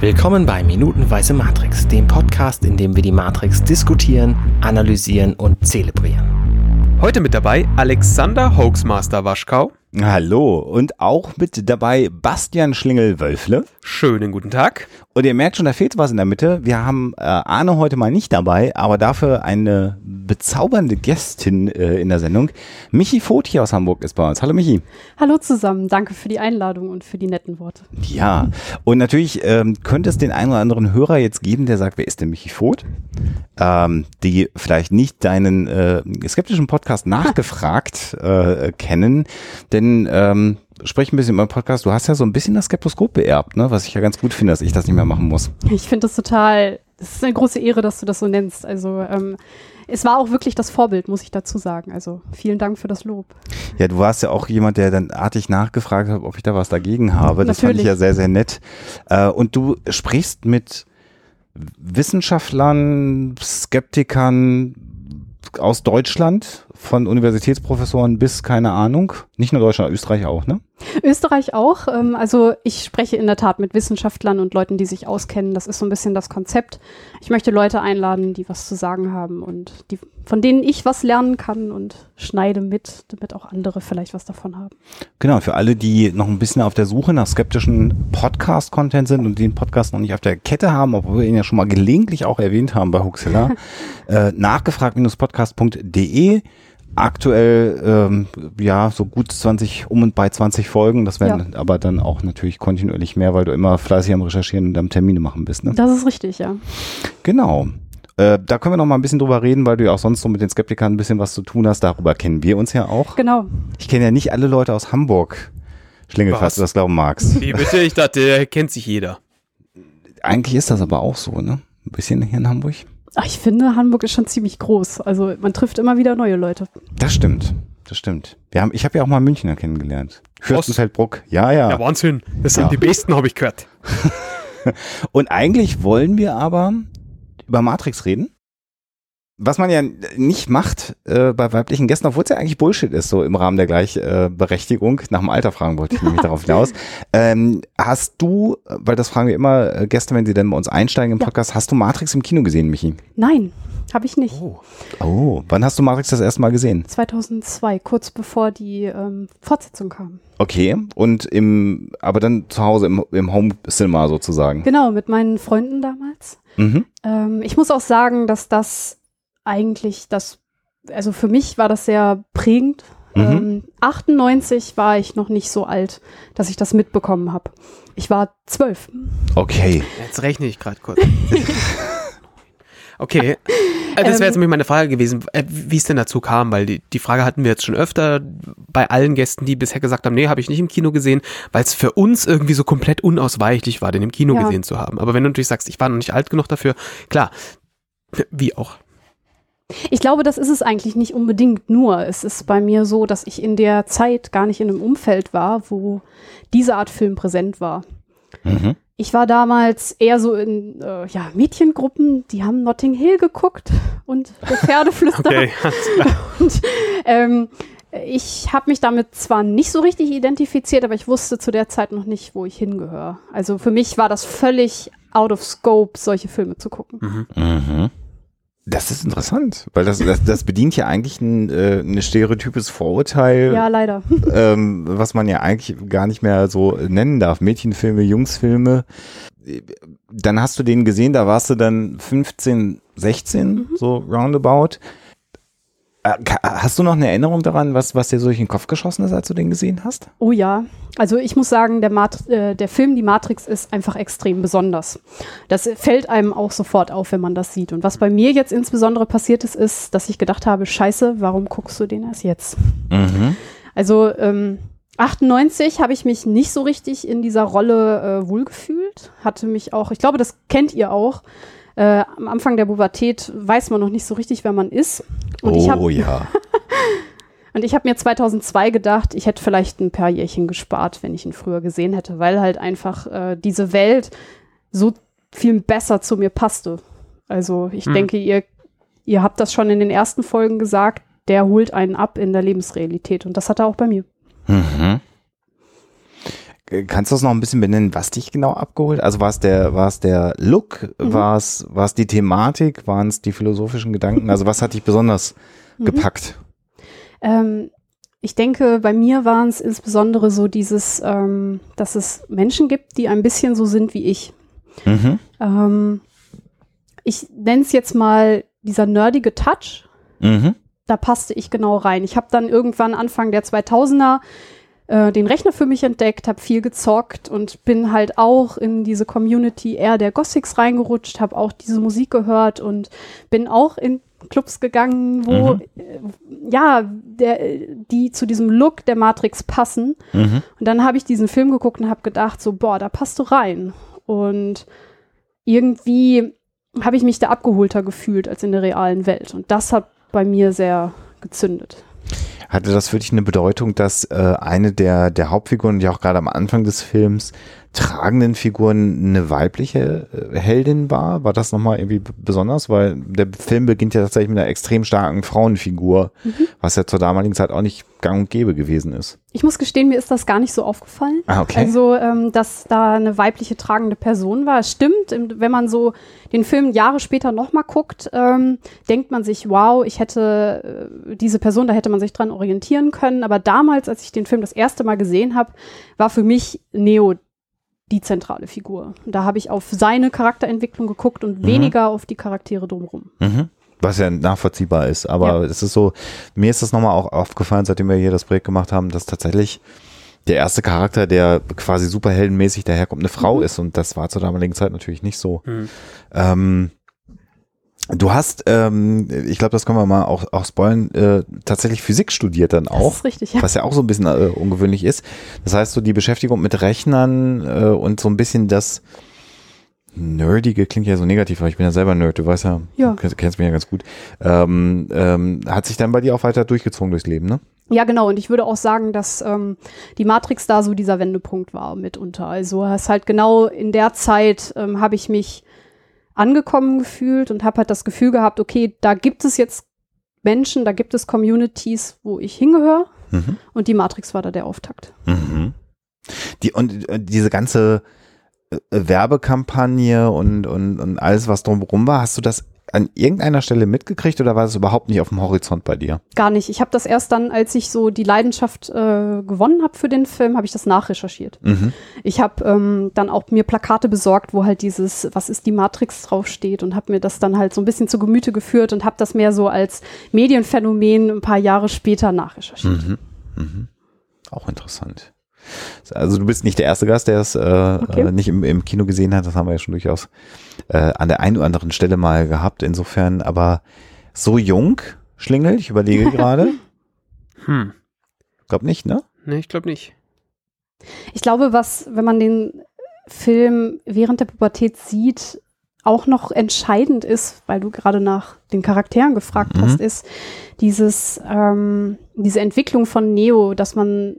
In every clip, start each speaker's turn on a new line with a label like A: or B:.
A: Willkommen bei Minutenweise Matrix, dem Podcast, in dem wir die Matrix diskutieren, analysieren und zelebrieren.
B: Heute mit dabei Alexander Hoaxmaster Waschkau.
C: Hallo und auch mit dabei Bastian Schlingel-Wölfle.
B: Schönen guten Tag.
C: Und ihr merkt schon, da fehlt was in der Mitte. Wir haben äh, Arne heute mal nicht dabei, aber dafür eine bezaubernde Gästin äh, in der Sendung. Michi Voth hier aus Hamburg ist bei uns. Hallo Michi.
D: Hallo zusammen, danke für die Einladung und für die netten Worte.
C: Ja, und natürlich ähm, könnte es den einen oder anderen Hörer jetzt geben, der sagt, wer ist denn Michi Voth? Ähm, die vielleicht nicht deinen äh, skeptischen Podcast nachgefragt äh, kennen, denn ähm, sprich ein bisschen über den Podcast. Du hast ja so ein bisschen das Skeptoskop beerbt, ne? was ich ja ganz gut finde, dass ich das nicht mehr machen muss.
D: Ich finde das total, es ist eine große Ehre, dass du das so nennst. Also ähm, es war auch wirklich das Vorbild, muss ich dazu sagen. Also vielen Dank für das Lob.
C: Ja, du warst ja auch jemand, der dann artig nachgefragt hat, ob ich da was dagegen habe. Das
D: Natürlich.
C: fand ich ja sehr, sehr nett. Äh, und du sprichst mit Wissenschaftlern, Skeptikern aus Deutschland, von Universitätsprofessoren bis keine Ahnung. Nicht nur Deutschland, Österreich auch, ne?
D: Österreich auch. Ähm, also ich spreche in der Tat mit Wissenschaftlern und Leuten, die sich auskennen. Das ist so ein bisschen das Konzept. Ich möchte Leute einladen, die was zu sagen haben und die, von denen ich was lernen kann und schneide mit, damit auch andere vielleicht was davon haben.
C: Genau, für alle, die noch ein bisschen auf der Suche nach skeptischen Podcast-Content sind und den Podcast noch nicht auf der Kette haben, obwohl wir ihn ja schon mal gelegentlich auch erwähnt haben bei Huxilla, äh, nachgefragt-podcast.de aktuell ähm, ja so gut 20 um und bei 20 Folgen. Das werden aber dann auch natürlich kontinuierlich mehr, weil du immer fleißig am Recherchieren und am Termine machen bist. Ne?
D: Das ist richtig, ja.
C: Genau. Äh, da können wir noch mal ein bisschen drüber reden, weil du ja auch sonst so mit den Skeptikern ein bisschen was zu tun hast. Darüber kennen wir uns ja auch.
D: Genau.
C: Ich kenne ja nicht alle Leute aus Hamburg. Schlingel, falls du das glauben magst.
B: Wie bitte? Ich dachte, der kennt sich jeder.
C: Eigentlich ist das aber auch so, ne? Ein bisschen hier in Hamburg.
D: Ach, ich finde, Hamburg ist schon ziemlich groß. Also man trifft immer wieder neue Leute.
C: Das stimmt. Das stimmt. Wir haben, ich habe ja auch mal Münchner kennengelernt. Fürstenfeldbruck. Ja, ja.
B: Ja, Wahnsinn. Das sind
C: Ja.
B: die Besten, habe ich gehört.
C: Und eigentlich wollen wir aber über Matrix reden. Was man ja nicht macht äh, bei weiblichen Gästen, obwohl es ja eigentlich Bullshit ist, so im Rahmen der Gleichberechtigung. Nach dem Alter fragen wollte ich nämlich darauf hinaus. Ähm, hast du, weil das fragen wir immer äh, Gäste, wenn sie dann bei uns einsteigen im
D: Ja.
C: Podcast, hast du Matrix im Kino gesehen, Michi?
D: Nein, habe ich nicht.
C: Oh, wann hast du Matrix das erste Mal gesehen?
D: 2002, kurz bevor die ähm, Fortsetzung kam.
C: Okay, und im, aber dann zu Hause im, im Home Cinema sozusagen.
D: Genau, mit meinen Freunden damals.
C: Mhm.
D: Ähm, ich muss auch sagen, dass das eigentlich das, also für mich war das sehr prägend.
C: Mhm.
D: Ähm, 98 war ich noch nicht so alt, dass ich das mitbekommen habe. Ich war zwölf.
C: Okay.
B: Jetzt rechne ich gerade kurz. Okay, äh, das wäre jetzt
D: Ähm,
B: nämlich meine Frage gewesen, äh, wie es denn dazu kam, weil die, die Frage hatten wir jetzt schon öfter bei allen Gästen, die bisher gesagt haben, nee, habe ich nicht im Kino gesehen, weil es für uns irgendwie so komplett unausweichlich war, den im Kino
D: Ja.
B: gesehen zu haben. Aber wenn du natürlich sagst, ich war noch nicht alt genug dafür, klar, wie auch.
D: Ich glaube, das ist es eigentlich nicht unbedingt nur. Es ist bei mir so, dass ich in der Zeit gar nicht in einem Umfeld war, wo diese Art Film präsent war.
C: Mhm.
D: Ich war damals eher so in äh, ja, Mädchengruppen, die haben Notting Hill geguckt und der Pferdeflüsterer.
B: Okay.
D: Und ähm, ich habe mich damit zwar nicht so richtig identifiziert, aber ich wusste zu der Zeit noch nicht, wo ich hingehöre. Also für mich war das völlig out of scope, solche Filme zu gucken.
C: Mhm. Das ist interessant, weil das, das, das bedient ja eigentlich ein, äh, ein stereotypes Vorurteil,
D: Ja, leider.
C: ähm, was man ja eigentlich gar nicht mehr so nennen darf. Mädchenfilme, Jungsfilme. Dann hast du den gesehen, da warst du dann 15, 16, so roundabout. Äh, Hast du noch eine Erinnerung daran, was, was dir so durch den Kopf geschossen ist, als du den gesehen hast?
D: Oh ja, also ich muss sagen, der, Mat äh, der Film Die Matrix ist einfach extrem besonders. Das fällt einem auch sofort auf, wenn man das sieht. Und was bei mir jetzt insbesondere passiert ist, ist, dass ich gedacht habe, scheiße, warum guckst du den erst jetzt?
C: Mhm.
D: Also ähm, 98 habe ich mich nicht so richtig in dieser Rolle äh, wohlgefühlt. Hatte mich auch, ich glaube, das kennt ihr auch. Äh, am Anfang der Pubertät weiß man noch nicht so richtig, wer man ist. Und ich habe
C: oh ja.
D: und ich habe mir 2002 gedacht, ich hätte vielleicht ein paar Jährchen gespart, wenn ich ihn früher gesehen hätte, weil halt einfach äh, diese Welt so viel besser zu mir passte. Also ich
B: Hm.
D: denke, ihr, ihr habt das schon in den ersten Folgen gesagt, der holt einen ab in der Lebensrealität und das hat er auch bei mir.
C: Mhm. Kannst du das noch ein bisschen benennen, was dich genau abgeholt? Also war es der, war es der Look,
D: Mhm.
C: war es, war es die Thematik, waren es die philosophischen Gedanken? Also was hat dich besonders
D: Mhm.
C: gepackt?
D: Ähm, ich denke, bei mir waren es insbesondere so dieses, ähm, dass es Menschen gibt, die ein bisschen so sind wie ich.
C: Mhm.
D: Ähm, ich nenne es jetzt mal dieser nerdige Touch.
C: Mhm.
D: Da passte ich genau rein. Ich habe dann irgendwann Anfang der 2000er äh, den Rechner für mich entdeckt, habe viel gezockt und bin halt auch in diese Community eher der Gothics reingerutscht, habe auch diese Musik gehört und bin auch in Clubs gegangen, wo
C: Mhm.
D: äh, ja, der, die zu diesem Look der Matrix passen.
C: Mhm.
D: Und dann habe ich diesen Film geguckt und habe gedacht, so, boah, da passt du rein. Und irgendwie habe ich mich da abgeholter gefühlt als in der realen Welt. Und das hat bei mir sehr gezündet.
C: Hatte das für dich eine Bedeutung, dass äh, eine der, der Hauptfiguren, die auch gerade am Anfang des Films tragenden Figuren eine weibliche äh, Heldin war? War das nochmal irgendwie besonders? Weil der Film beginnt ja tatsächlich mit einer extrem starken Frauenfigur,
D: Mhm.
C: was ja zur damaligen Zeit auch nicht gang und gäbe gewesen ist.
D: Ich muss gestehen, mir ist das gar nicht so aufgefallen.
C: Ah, okay.
D: Also, ähm, dass da eine weibliche tragende Person war. Es stimmt, im- wenn man so den Film Jahre später nochmal guckt, ähm, denkt man sich, wow, ich hätte äh, diese Person, da hätte man sich dran orientieren können. Aber damals, als ich den Film das erste Mal gesehen habe, war für mich Neo die zentrale Figur. Da habe ich auf seine Charakterentwicklung geguckt und
C: Mhm.
D: weniger auf die Charaktere drumherum.
C: Mhm. Was ja nachvollziehbar ist, aber
D: Ja.
C: es ist so, mir ist das nochmal auch aufgefallen, seitdem wir hier das Projekt gemacht haben, dass tatsächlich der erste Charakter, der quasi superheldenmäßig daherkommt, eine Frau
D: Mhm.
C: ist und das war zur damaligen Zeit natürlich nicht so. Ähm, du hast, ähm, ich glaube, das können wir mal auch, auch spoilen, äh, tatsächlich Physik studiert dann
D: Das
C: auch.
D: ist richtig, ja.
C: Was ja auch so ein bisschen äh, ungewöhnlich ist. Das heißt, so die Beschäftigung mit Rechnern äh, und so ein bisschen das Nerdige klingt ja so negativ, weil ich bin ja selber Nerd, du weißt ja,
D: Ja.
C: du kennst mich ja ganz gut. Ähm, ähm, hat sich dann bei dir auch weiter durchgezogen durchs Leben, ne?
D: Ja, genau. Und ich würde auch sagen, dass ähm, die Matrix da so dieser Wendepunkt war mitunter. Also es halt genau in der Zeit ähm, habe ich mich angekommen gefühlt und habe halt das Gefühl gehabt, okay, da gibt es jetzt Menschen, da gibt es Communities, wo ich hingehöre.
C: Mhm.
D: Und die Matrix war da der Auftakt.
C: Mhm. Die, und äh, diese ganze äh, Werbekampagne und, und, und alles, was drumherum war, hast du das an irgendeiner Stelle mitgekriegt oder war das überhaupt nicht auf dem Horizont bei dir?
D: Gar nicht. Ich habe das erst dann, als ich so die Leidenschaft äh, gewonnen habe für den Film, habe ich das nachrecherchiert.
C: Mhm.
D: Ich habe ähm, dann auch mir Plakate besorgt, wo halt dieses, was ist die Matrix draufsteht und habe mir das dann halt so ein bisschen zu Gemüte geführt und habe das mehr so als Medienphänomen ein paar Jahre später nachrecherchiert.
C: Mhm. Mhm. Auch interessant. Also du bist nicht der erste Gast, der es äh,
D: Okay.
C: äh, nicht im, im Kino gesehen hat. Das haben wir ja schon durchaus äh, an der einen oder anderen Stelle mal gehabt. Insofern, aber so jung, Schlingel, ich überlege gerade.
B: Hm.
C: Glaub nicht, ne?
B: Nee, ich glaube nicht.
D: Ich glaube, was, wenn man den Film während der Pubertät sieht, auch noch entscheidend ist, weil du gerade nach den Charakteren gefragt
C: Mhm.
D: hast, ist dieses, ähm, diese Entwicklung von Neo, dass man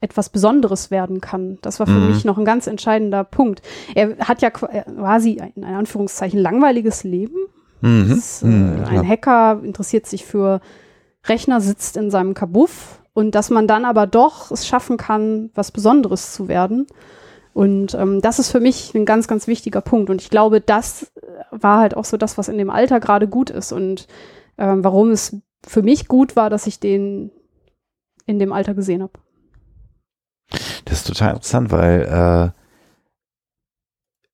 D: etwas Besonderes werden kann. Das war für
C: Mhm.
D: mich noch ein ganz entscheidender Punkt. Er hat ja qua- quasi ein, in Anführungszeichen langweiliges Leben.
C: Mhm.
D: Ist, äh,
C: Mhm,
D: ein. Hacker interessiert sich für Rechner, sitzt in seinem Kabuff und dass man dann aber doch es schaffen kann, was Besonderes zu werden. Und ähm, das ist für mich ein ganz, ganz wichtiger Punkt. Und ich glaube, das äh, war halt auch so das, was in dem Alter gerade gut ist und ähm, warum es für mich gut war, dass ich den in dem Alter gesehen habe.
C: Das ist total interessant, weil äh,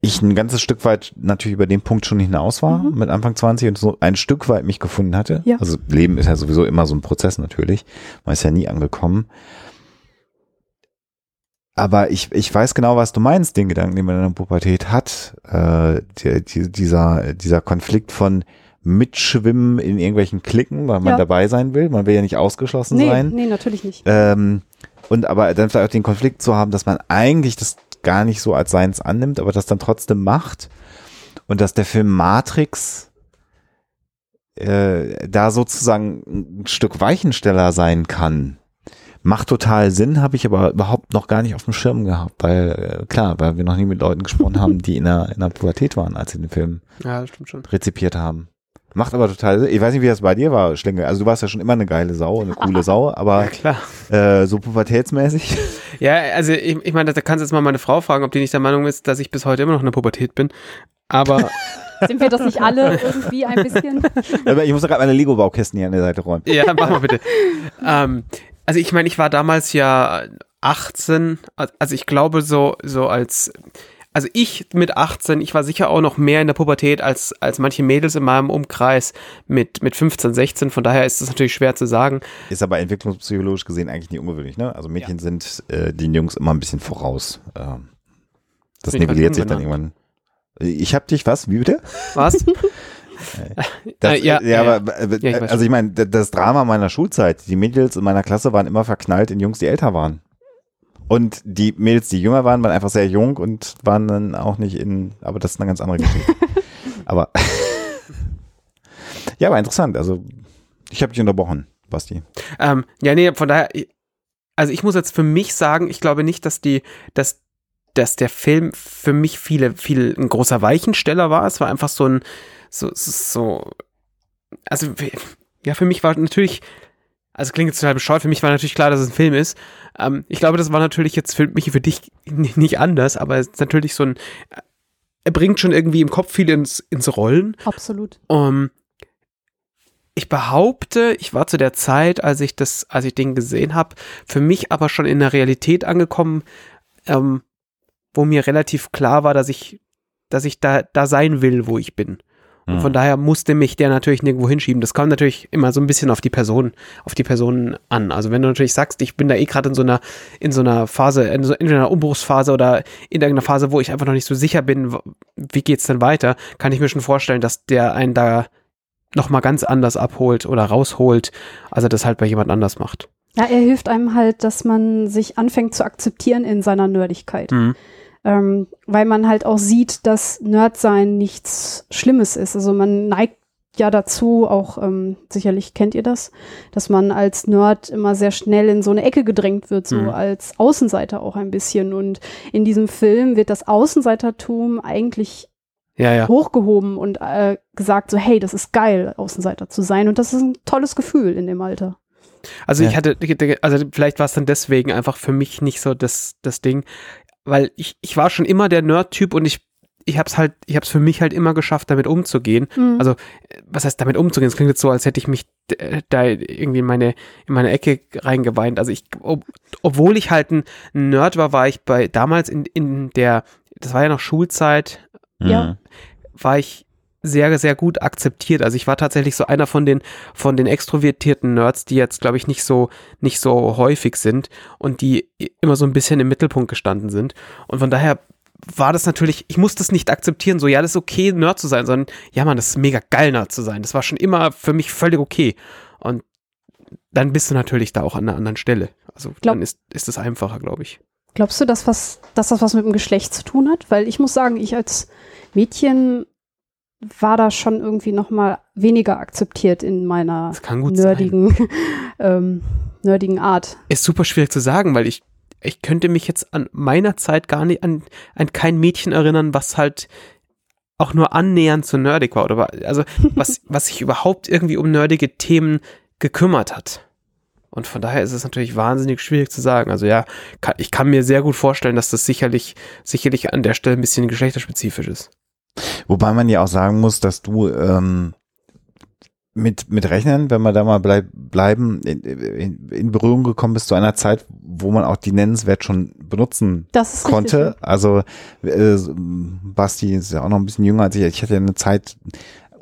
C: ich ein ganzes Stück weit natürlich über den Punkt schon hinaus war,
D: Mhm.
C: mit Anfang 20 und so ein Stück weit mich gefunden hatte.
D: Ja.
C: Also Leben ist ja sowieso immer so ein Prozess natürlich. Man ist ja nie angekommen. Aber ich, ich weiß genau, was du meinst, den Gedanken, den man in der Pubertät hat. Äh, die, die, dieser, dieser Konflikt von Mitschwimmen in irgendwelchen Klicken, weil man
D: Ja.
C: dabei sein will. Man will ja nicht ausgeschlossen
D: Nee,
C: sein.
D: nee, natürlich nicht.
C: Ähm, und aber dann vielleicht auch den Konflikt zu haben, dass man eigentlich das gar nicht so als seins annimmt, aber das dann trotzdem macht. Und dass der Film Matrix äh, da sozusagen ein Stück Weichensteller sein kann. Macht total Sinn, habe ich aber überhaupt noch gar nicht auf dem Schirm gehabt, weil äh, klar, weil wir noch nie mit Leuten gesprochen haben, die in der, in der Pubertät waren, als sie den Film
B: Ja,
C: rezipiert haben. Macht aber total Sinn. Ich weiß nicht, wie das bei dir war, Schlingel. Also du warst ja schon immer eine geile Sau, eine coole Sau, aber
B: klar.
C: äh, so pubertätsmäßig.
B: Ja, also ich, ich meine, da kannst du jetzt mal meine Frau fragen, ob die nicht der Meinung ist, dass ich bis heute immer noch in der Pubertät bin. Aber
D: Sind wir das nicht alle irgendwie ein bisschen?
C: aber ich muss doch gerade meine Lego-Baukästen hier an der Seite räumen.
B: ja, mach mal bitte. ähm, also ich meine, ich war damals ja 18, also ich glaube so, so als, also ich mit 18, ich war sicher auch noch mehr in der Pubertät als, als manche Mädels in meinem Umkreis mit, mit 15, 16, von daher ist das natürlich schwer zu sagen.
C: Ist aber entwicklungspsychologisch gesehen eigentlich nicht ungewöhnlich, ne? Also Mädchen sind äh, den Jungs immer ein bisschen voraus. Ähm, das
B: ich
C: nivelliert sich dann irgendwann. Ich hab dich, was? Wie bitte?
B: Was?
C: Das,
B: Äh, ja,
C: ja,
B: ja,
C: aber äh,
B: Ja, ich weiß
C: also ich meine, das Drama meiner Schulzeit, die Mädels in meiner Klasse waren immer verknallt in Jungs, die älter waren. Und die Mädels, die jünger waren, waren einfach sehr jung und waren dann auch nicht in, aber das ist eine ganz andere Geschichte. aber ja, aber interessant. Also ich habe dich unterbrochen, Basti.
B: Ähm, ja, nee, von daher, also ich muss jetzt für mich sagen, ich glaube nicht, dass die, dass, dass der Film für mich viele, viel ein großer Weichensteller war. Es war einfach so ein, so, so also ja, für mich war natürlich, also klingt jetzt total bescheuert, für mich war natürlich klar, dass es ein Film ist. Ähm, ich glaube, das war natürlich jetzt für mich, für dich nicht anders, aber es ist natürlich so ein, er bringt schon irgendwie im Kopf viel ins, ins Rollen.
D: Absolut.
B: Um, ich behaupte, ich war zu der Zeit, als ich das, als ich den gesehen habe, für mich aber schon in der Realität angekommen, ähm, wo mir relativ klar war, dass ich, dass ich da, da sein will, wo ich bin. Und von daher musste mich der natürlich nirgendwo hinschieben. Das kommt natürlich immer so ein bisschen auf die Person, auf die Person an. Also wenn du natürlich sagst, ich bin da eh gerade in so einer, in so einer Phase, in so in einer Umbruchsphase oder in irgendeiner Phase, wo ich einfach noch nicht so sicher bin, wie geht's denn weiter, kann ich mir schon vorstellen, dass der einen da nochmal ganz anders abholt oder rausholt, als er das halt bei jemand anders macht.
D: Ja, er hilft einem halt, dass man sich anfängt zu akzeptieren in seiner Nerdigkeit.
B: Mhm.
D: Ähm, weil man halt auch sieht, dass Nerdsein nichts Schlimmes ist. Also man neigt ja dazu, auch ähm, sicherlich kennt ihr das, dass man als Nerd immer sehr schnell in so eine Ecke gedrängt wird, so
B: Mhm.
D: als Außenseiter auch ein bisschen. Und in diesem Film wird das Außenseitertum eigentlich
B: Ja, ja.
D: hochgehoben und äh, gesagt, so hey, das ist geil, Außenseiter zu sein. Und das ist ein tolles Gefühl in dem Alter.
B: Also
C: Ja.
B: ich hatte, also vielleicht war es dann deswegen einfach für mich nicht so das, das Ding, weil ich, ich war schon immer der Nerd-Typ und ich, ich hab's halt, ich hab's für mich halt immer geschafft, damit umzugehen.
D: Mhm.
B: Also, was heißt damit umzugehen? Es klingt jetzt so, als hätte ich mich äh, da irgendwie in meine, in meine Ecke reingeweint. Also ich, ob, obwohl ich halt ein Nerd war, war ich bei, damals in, in der, das war ja noch Schulzeit,
D: Ja.
B: war ich sehr, sehr gut akzeptiert. Also ich war tatsächlich so einer von den, von den extrovertierten Nerds, die jetzt, glaube ich, nicht so, nicht so häufig sind und die immer so ein bisschen im Mittelpunkt gestanden sind. Und von daher war das natürlich, ich musste es nicht akzeptieren, so, ja, das ist okay, Nerd zu sein, sondern, ja, man, das ist mega geil, Nerd zu sein. Das war schon immer für mich völlig okay. Und dann bist du natürlich da auch an einer anderen Stelle. Also
D: Glaub-
B: dann ist, ist es einfacher, glaube ich.
D: Glaubst du, dass, was, dass das was mit dem Geschlecht zu tun hat? Weil ich muss sagen, ich als Mädchen war da schon irgendwie noch mal weniger akzeptiert in meiner nerdigen, ähm, nerdigen Art.
B: Ist super schwierig zu sagen, weil ich, ich könnte mich jetzt an meiner Zeit gar nicht an, an kein Mädchen erinnern, was halt auch nur annähernd so nerdig war oder war, also was, was sich überhaupt irgendwie um nerdige Themen gekümmert hat. Und von daher ist es natürlich wahnsinnig schwierig zu sagen. Also ja, kann, ich kann mir sehr gut vorstellen, dass das sicherlich, sicherlich an der Stelle ein bisschen geschlechterspezifisch ist.
C: Wobei man ja auch sagen muss, dass du ähm, mit, mit Rechnern, wenn wir da mal bleib, bleiben, in, in, in Berührung gekommen bist zu einer Zeit, wo man auch die Nennenswert schon benutzen konnte.
D: Richtig.
C: Also äh, Basti ist ja auch noch ein bisschen jünger als ich. Ich hatte ja eine Zeit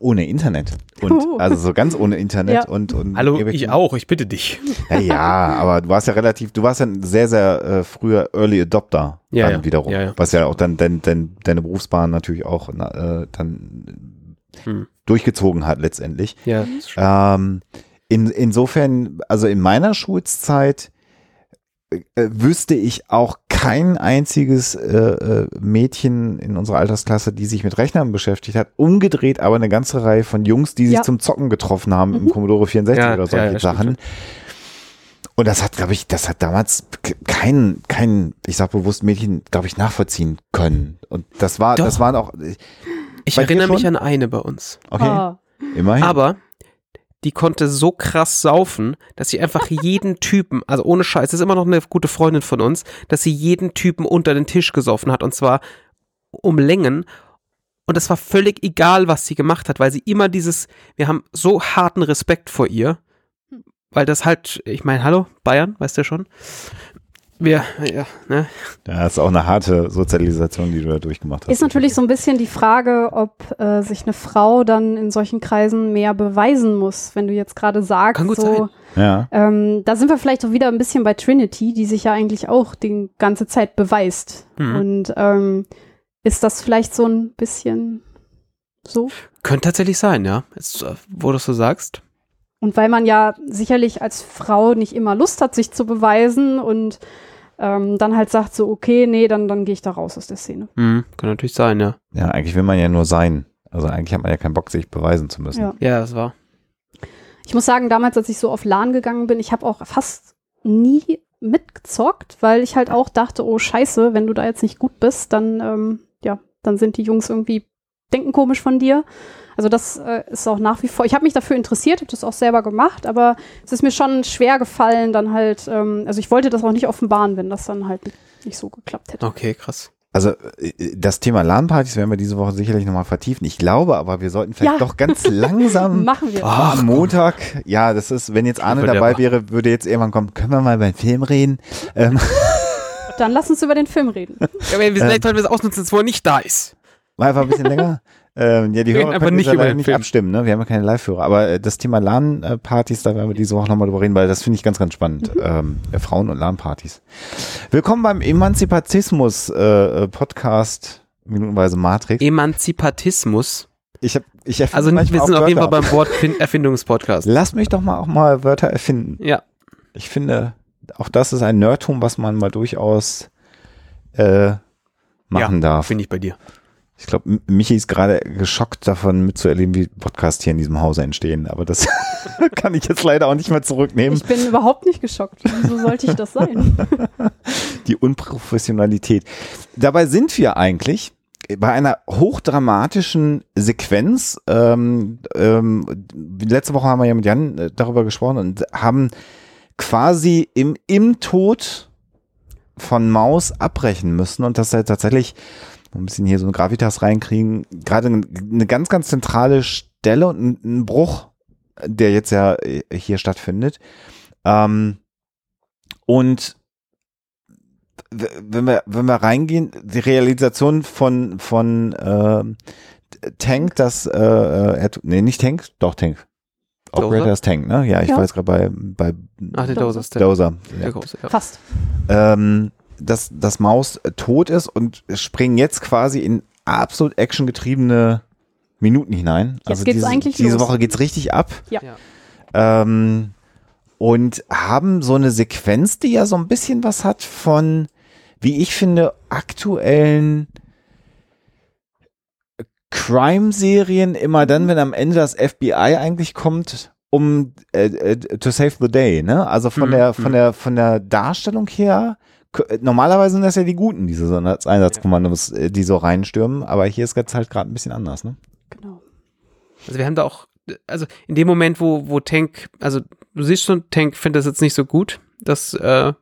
C: ohne Internet. Und
D: Uh.
C: also so ganz ohne Internet
D: Ja.
C: und, und
B: Hallo, ich auch, ich bitte dich.
C: Ja, ja, aber du warst ja relativ, du warst ja ein sehr, sehr äh, früher Early Adopter
B: Ja,
C: dann
B: ja.
C: wiederum.
B: Ja, ja.
C: Was ja auch dann dein, dein, deine Berufsbahn natürlich auch äh, dann
B: Hm.
C: durchgezogen hat letztendlich.
B: Ja,
C: Ähm, in, insofern, also in meiner Schulzeit äh, wüsste ich auch kein einziges äh, äh, Mädchen in unserer Altersklasse, die sich mit Rechnern beschäftigt hat. Umgedreht aber eine ganze Reihe von Jungs, die sich
D: Ja.
C: zum Zocken getroffen haben im
D: Mhm.
C: Commodore 64
B: Ja,
C: oder solche
B: ja.
C: Sachen. Und das hat, glaube ich, das hat damals kein, kein, ich sag bewusst Mädchen, glaube ich, nachvollziehen können. Und das war,
B: Doch.
C: das waren auch,
B: Ich
C: dir
B: erinnere mich an eine bei uns.
C: okay.
D: Ah,
C: Immerhin.
B: Aber die konnte so krass saufen, dass sie einfach jeden Typen, also ohne Scheiß, ist immer noch eine gute Freundin von uns, dass sie jeden Typen unter den Tisch gesoffen hat und zwar um Längen. Und es war völlig egal, was sie gemacht hat, weil sie immer dieses, wir haben so harten Respekt vor ihr, weil das halt, ich meine, hallo, Bayern, weißt du schon? Wir, ja, ne?
C: Das ist auch eine harte Sozialisation, die du da durchgemacht hast.
D: Ist natürlich so ein bisschen die Frage, ob äh, sich eine Frau dann in solchen Kreisen mehr beweisen muss, wenn du jetzt gerade sagst,
B: Kann gut
D: so,
B: sein.
C: Ja.
D: ähm, da sind wir vielleicht auch wieder ein bisschen bei Trinity, die sich ja eigentlich auch die ganze Zeit beweist.
B: Mhm.
D: Und ähm, ist das vielleicht so ein bisschen so?
B: Könnte tatsächlich sein, ja. Jetzt, äh, wo du es so sagst.
D: Und weil man ja sicherlich als Frau nicht immer Lust hat, sich zu beweisen und ähm, dann halt sagt so, okay, nee, dann, dann gehe ich da raus aus der Szene.
B: Mhm, kann natürlich sein, ja.
C: Ja, eigentlich will man ja nur sein. Also eigentlich hat man ja keinen Bock, sich beweisen zu müssen.
D: Ja.
B: Ja, das war.
D: Ich muss sagen, damals, als ich so auf LAN gegangen bin, ich habe auch fast nie mitgezockt, weil ich halt auch dachte, oh scheiße, wenn du da jetzt nicht gut bist, dann, ähm, ja, dann sind die Jungs irgendwie, denken komisch von dir. Also das äh, ist auch nach wie vor, ich habe mich dafür interessiert, habe das auch selber gemacht, aber es ist mir schon schwer gefallen, dann halt, ähm, also ich wollte das auch nicht offenbaren, wenn das dann halt nicht so geklappt hätte.
B: Okay, krass.
C: Also äh, das Thema LAN-Partys werden wir diese Woche sicherlich nochmal vertiefen. Ich glaube aber, wir sollten vielleicht
D: Ja.
C: doch ganz langsam
D: Machen wir.
B: Ach,
C: am Montag, ja, das ist, wenn jetzt Arne dabei wäre, würde jetzt irgendwann kommen, können wir mal beim Film reden? Ähm,
D: Dann lass uns über den Film reden.
B: Ja, aber wir vielleicht sollten wir es ausnutzen, wo er nicht da ist.
C: War einfach ein bisschen länger. Ähm, ja, die Hörer
B: einfach
C: können
B: nicht
C: nicht,
B: über den
C: nicht
B: Film.
C: abstimmen, ne? Wir haben ja keine Live-Hörer. Aber äh, das Thema LAN-Partys, da werden wir diese Woche nochmal drüber reden, weil das finde ich ganz, ganz spannend. Ähm, äh, Frauen- und LAN-Partys. Willkommen beim Emanzipatismus-Podcast Minutenweise Matrix.
B: Emanzipatismus.
C: Ich hab, ich erfinde
B: Also nicht, wir
C: manchmal
B: sind auf jeden Fall beim Wort Erfindungspodcast.
C: Lass mich doch mal auch mal Wörter erfinden.
B: Ja.
C: Ich finde, auch das ist ein Nerdtum, was man mal durchaus äh, machen darf.
B: Bin ich bei dir.
C: Ich glaube, Michi ist gerade geschockt davon mitzuerleben, wie Podcasts hier in diesem Hause entstehen. Aber das kann ich jetzt leider auch nicht mehr zurücknehmen.
D: Ich bin überhaupt nicht geschockt. Wieso sollte ich das sein?
C: Die Unprofessionalität. Dabei sind wir eigentlich bei einer hochdramatischen Sequenz. Ähm, ähm, letzte Woche haben wir ja mit Jan äh, darüber gesprochen und haben quasi im, im Tod von Maus abbrechen müssen und das halt tatsächlich ein bisschen hier so eine Gravitas reinkriegen, gerade eine, ganz, ganz zentrale Stelle und ein, ein Bruch, der jetzt ja äh, hier stattfindet. Ähm, und wenn wir, wenn wir reingehen, die Realisation von, von ähm, Tank, das, äh, äh, er, nee, nicht Tank, doch Tank. Operator
B: Dozer?
C: ist Tank, ne? Ja, ich
D: Ja.
C: war jetzt gerade bei, bei
B: Ach, der Doser ist der,
C: Dozer.
B: der große. Ja.
D: Fast.
C: Ähm, dass das Maus äh, tot ist und springen jetzt quasi in absolut actiongetriebene Minuten hinein. Also
D: geht's
C: diese,
D: eigentlich
C: diese
D: los.
C: Woche geht's richtig ab.
D: Ja.
B: Ja.
C: Ähm, und haben so eine Sequenz, die ja so ein bisschen was hat von, wie ich finde, aktuellen Crime-Serien, immer dann, wenn am Ende das FBI eigentlich kommt, um äh, äh, to save the day, ne? Also von
B: Mhm,
C: der, von
B: mhm.
C: der, von der Darstellung her, normalerweise sind das ja die Guten, diese Sondereinsatzkommandos, äh, die so reinstürmen, aber hier ist jetzt halt gerade ein bisschen anders, ne?
D: Genau.
B: Also wir haben da auch, also in dem Moment, wo, wo Tank, also du siehst schon, Tank findet das jetzt nicht so gut, dass äh,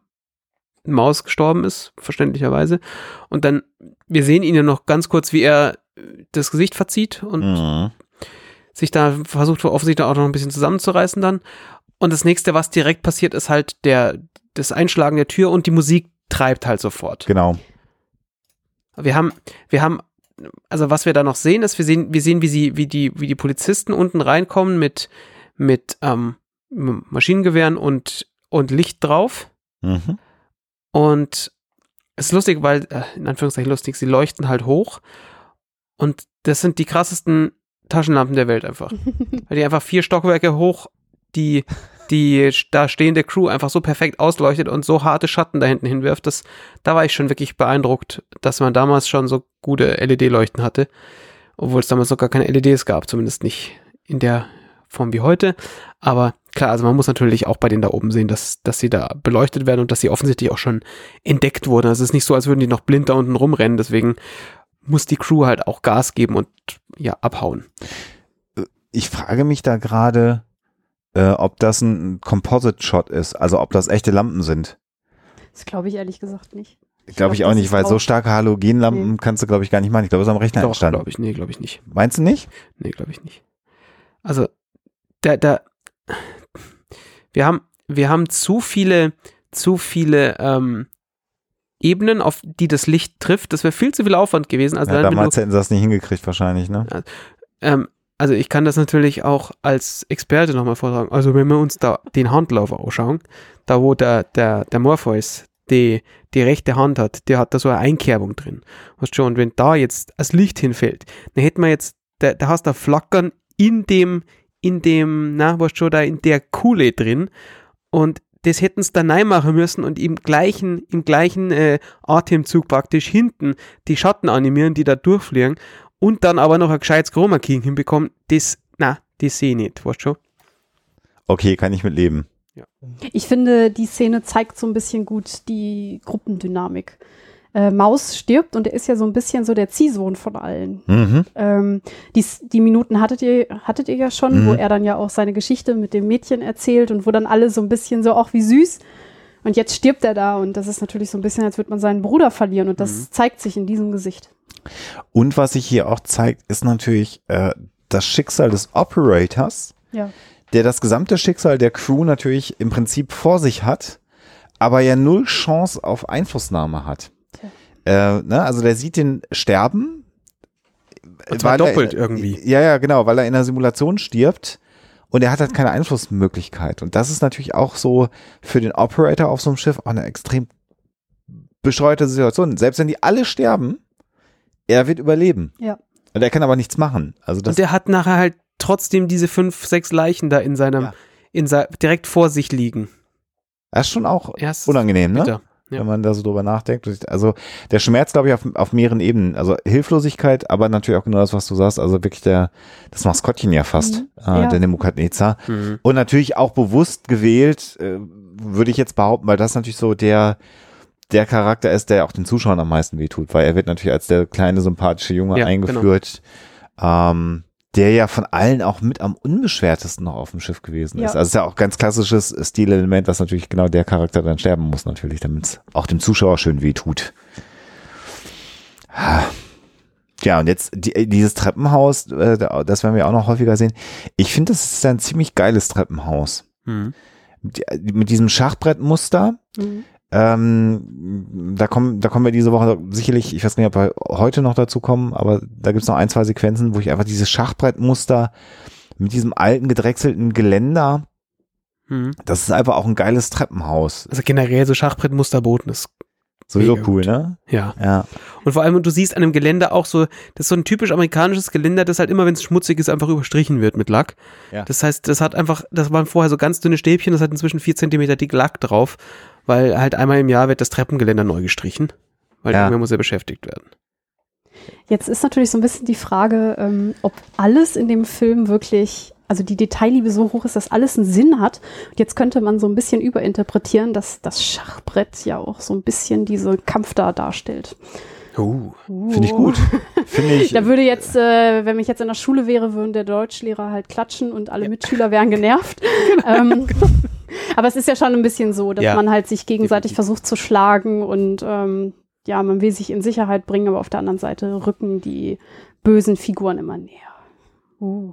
B: Maus gestorben ist, verständlicherweise. Und dann, wir sehen ihn ja noch ganz kurz, wie er äh, das Gesicht verzieht und
C: Mhm.
B: sich da versucht offensichtlich auch noch ein bisschen zusammenzureißen dann. Und das nächste, was direkt passiert, ist halt der, das Einschlagen der Tür und die Musik treibt halt sofort.
C: Genau.
B: Wir haben, wir haben, also was wir da noch sehen, ist, wir sehen, wir sehen, wie sie, wie die, wie die Polizisten unten reinkommen mit, mit ähm, Maschinengewehren und, und Licht drauf.
C: Mhm.
B: Und es ist lustig, weil, äh, in Anführungszeichen lustig, sie leuchten halt hoch. Und das sind die krassesten Taschenlampen der Welt einfach. Weil die einfach vier Stockwerke hoch die, die da stehende Crew einfach so perfekt ausleuchtet und so harte Schatten da hinten hinwirft. Das, da war ich schon wirklich beeindruckt, dass man damals schon so gute LED-Leuchten hatte. Obwohl es damals noch gar keine LEDs gab, zumindest nicht in der Form wie heute. Aber klar, also man muss natürlich auch bei denen da oben sehen, dass, dass sie da beleuchtet werden und dass sie offensichtlich auch schon entdeckt wurden. Also es ist nicht so, als würden die noch blind da unten rumrennen. Deswegen muss die Crew halt auch Gas geben und ja, abhauen.
C: ich frage mich da gerade, äh, ob das ein Composite-Shot ist, also ob das echte Lampen sind.
D: Das glaube ich ehrlich gesagt nicht.
C: Glaube ich
D: glaub,
C: auch
D: das
C: nicht, weil so
D: auch-
C: starke Halogenlampen
D: Nee.
C: kannst du, glaube ich, gar nicht machen. Ich glaube, es ist am Rechner
B: Doch,
C: entstanden.
B: glaube ich. Nee, glaube ich nicht.
C: Meinst du nicht?
B: Nee, glaube ich nicht. Also, der, der, wir haben, wir haben zu viele, zu viele ähm, Ebenen, auf die das Licht trifft. Das wäre viel zu viel Aufwand gewesen. Also,
C: ja, damals
B: du,
C: hätten sie das nicht hingekriegt wahrscheinlich, ne?
B: ähm, also ich kann das natürlich auch als Experte nochmal vortragen. Also wenn wir uns da den Handlauf anschauen, da wo der, der, der Morpheus die, die rechte Hand hat, der hat da so eine Einkerbung drin. Weißt schon, und wenn da jetzt das Licht hinfällt, dann hätten wir jetzt, da, da hast du Flackern in dem, in dem, na, weißt schon, da in der Kuhle drin und das hätten sie dann machen müssen und im gleichen, im gleichen äh, Atemzug praktisch hinten die Schatten animieren, die da durchfliegen und dann aber noch ein gescheites Chroma Key hinbekommen, das, na, das sehe ich nicht, weißt du schon?
C: Okay, kann ich mit leben.
D: Ich finde, die Szene zeigt so ein bisschen gut die Gruppendynamik. Äh, Maus stirbt und er ist ja so ein bisschen so der Ziehsohn von allen.
C: Mhm.
D: Ähm, die, die Minuten hattet ihr, hattet ihr ja schon,
C: Mhm.
D: wo er dann ja auch seine Geschichte mit dem Mädchen erzählt und wo dann alle so ein bisschen so, ach wie süß. Und jetzt stirbt er da und das ist natürlich so ein bisschen, als würde man seinen Bruder verlieren und das
B: Mhm.
D: zeigt sich in diesem Gesicht.
C: Und was sich hier auch zeigt, ist natürlich äh, das Schicksal des Operators,
D: Ja.
C: der das gesamte Schicksal der Crew natürlich im Prinzip vor sich hat, aber ja null Chance auf Einflussnahme hat. Äh, ne? Also der sieht den sterben.
B: Und zwar
C: weil er-
B: doppelt irgendwie.
C: Ja, ja, genau, weil er in der Simulation stirbt und er hat halt keine Einflussmöglichkeit. Und das ist natürlich auch so für den Operator auf so einem Schiff auch eine extrem bescheuerte Situation. Selbst wenn die alle sterben, er wird überleben.
D: Ja.
C: Und er kann aber nichts machen. Also das
B: Und der hat nachher halt trotzdem diese fünf, sechs Leichen da in seinem,
C: Ja.
B: in sein, direkt vor sich liegen.
C: das ist schon auch
B: Er ist
C: unangenehm, ne?
B: bitter. Ja.
C: Wenn man da so drüber nachdenkt. Also der Schmerz, glaube ich, auf, auf mehreren Ebenen. Also Hilflosigkeit, aber natürlich auch genau das, was du sagst. Also wirklich der, das Maskottchen ja fast,
D: Mhm.
C: äh,
D: Ja.
C: der Nebukadnezar.
B: Mhm.
C: Und natürlich auch bewusst gewählt, äh, würde ich jetzt behaupten, weil das natürlich so der, der Charakter ist, der auch den Zuschauern am meisten wehtut, weil er wird natürlich als der kleine sympathische Junge
B: Ja,
C: eingeführt, ähm, der ja von allen auch mit am unbeschwertesten noch auf dem Schiff gewesen ist.
D: Ja.
C: Also es ist ja auch ganz klassisches Stilelement, dass natürlich genau der Charakter dann sterben muss, natürlich, damit es auch dem Zuschauer schön wehtut. Ja, und jetzt die, dieses Treppenhaus, äh, das werden wir auch noch häufiger sehen. Ich finde, das ist ein ziemlich geiles Treppenhaus.
B: Mhm.
C: Mit diesem Schachbrettmuster.
D: Mhm.
C: Ähm, da kommen, da kommen wir diese Woche sicherlich, ich weiß nicht, ob wir heute noch dazu kommen, aber da gibt's noch ein, zwei Sequenzen, wo ich einfach dieses Schachbrettmuster mit diesem alten gedrechselten Geländer,
B: Mhm.
C: das ist einfach auch ein geiles Treppenhaus.
B: Also generell so Schachbrettmusterboten ist,
C: Sowieso
B: Mega
C: cool,
B: gut.
C: ne?
B: ja.
C: Ja.
B: Und vor allem, du siehst an dem Geländer auch so, das ist so ein typisch amerikanisches Geländer, das halt immer, wenn es schmutzig ist, einfach überstrichen wird mit Lack.
C: Ja.
B: Das heißt, das hat einfach, das waren vorher so ganz dünne Stäbchen, das hat inzwischen vier Zentimeter dick Lack drauf, weil halt einmal im Jahr wird das Treppengeländer neu gestrichen, weil
C: Ja.
B: irgendwer muss ja beschäftigt werden.
D: Jetzt ist natürlich so ein bisschen die Frage, ähm, ob alles in dem Film wirklich, also die Detailliebe so hoch ist, dass alles einen Sinn hat. Und jetzt könnte man so ein bisschen überinterpretieren, dass das Schachbrett ja auch so ein bisschen diese Kampf da darstellt.
B: Uh.
C: Finde ich gut. Finde ich.
D: Da würde jetzt, äh, wenn ich jetzt in der Schule wäre, würden der Deutschlehrer halt klatschen und alle Mitschüler wären genervt. ähm, aber es ist ja schon ein bisschen so, dass
B: Ja.
D: man halt sich gegenseitig versucht zu schlagen und ähm, ja, man will sich in Sicherheit bringen, aber auf der anderen Seite rücken die bösen Figuren immer näher. Uh.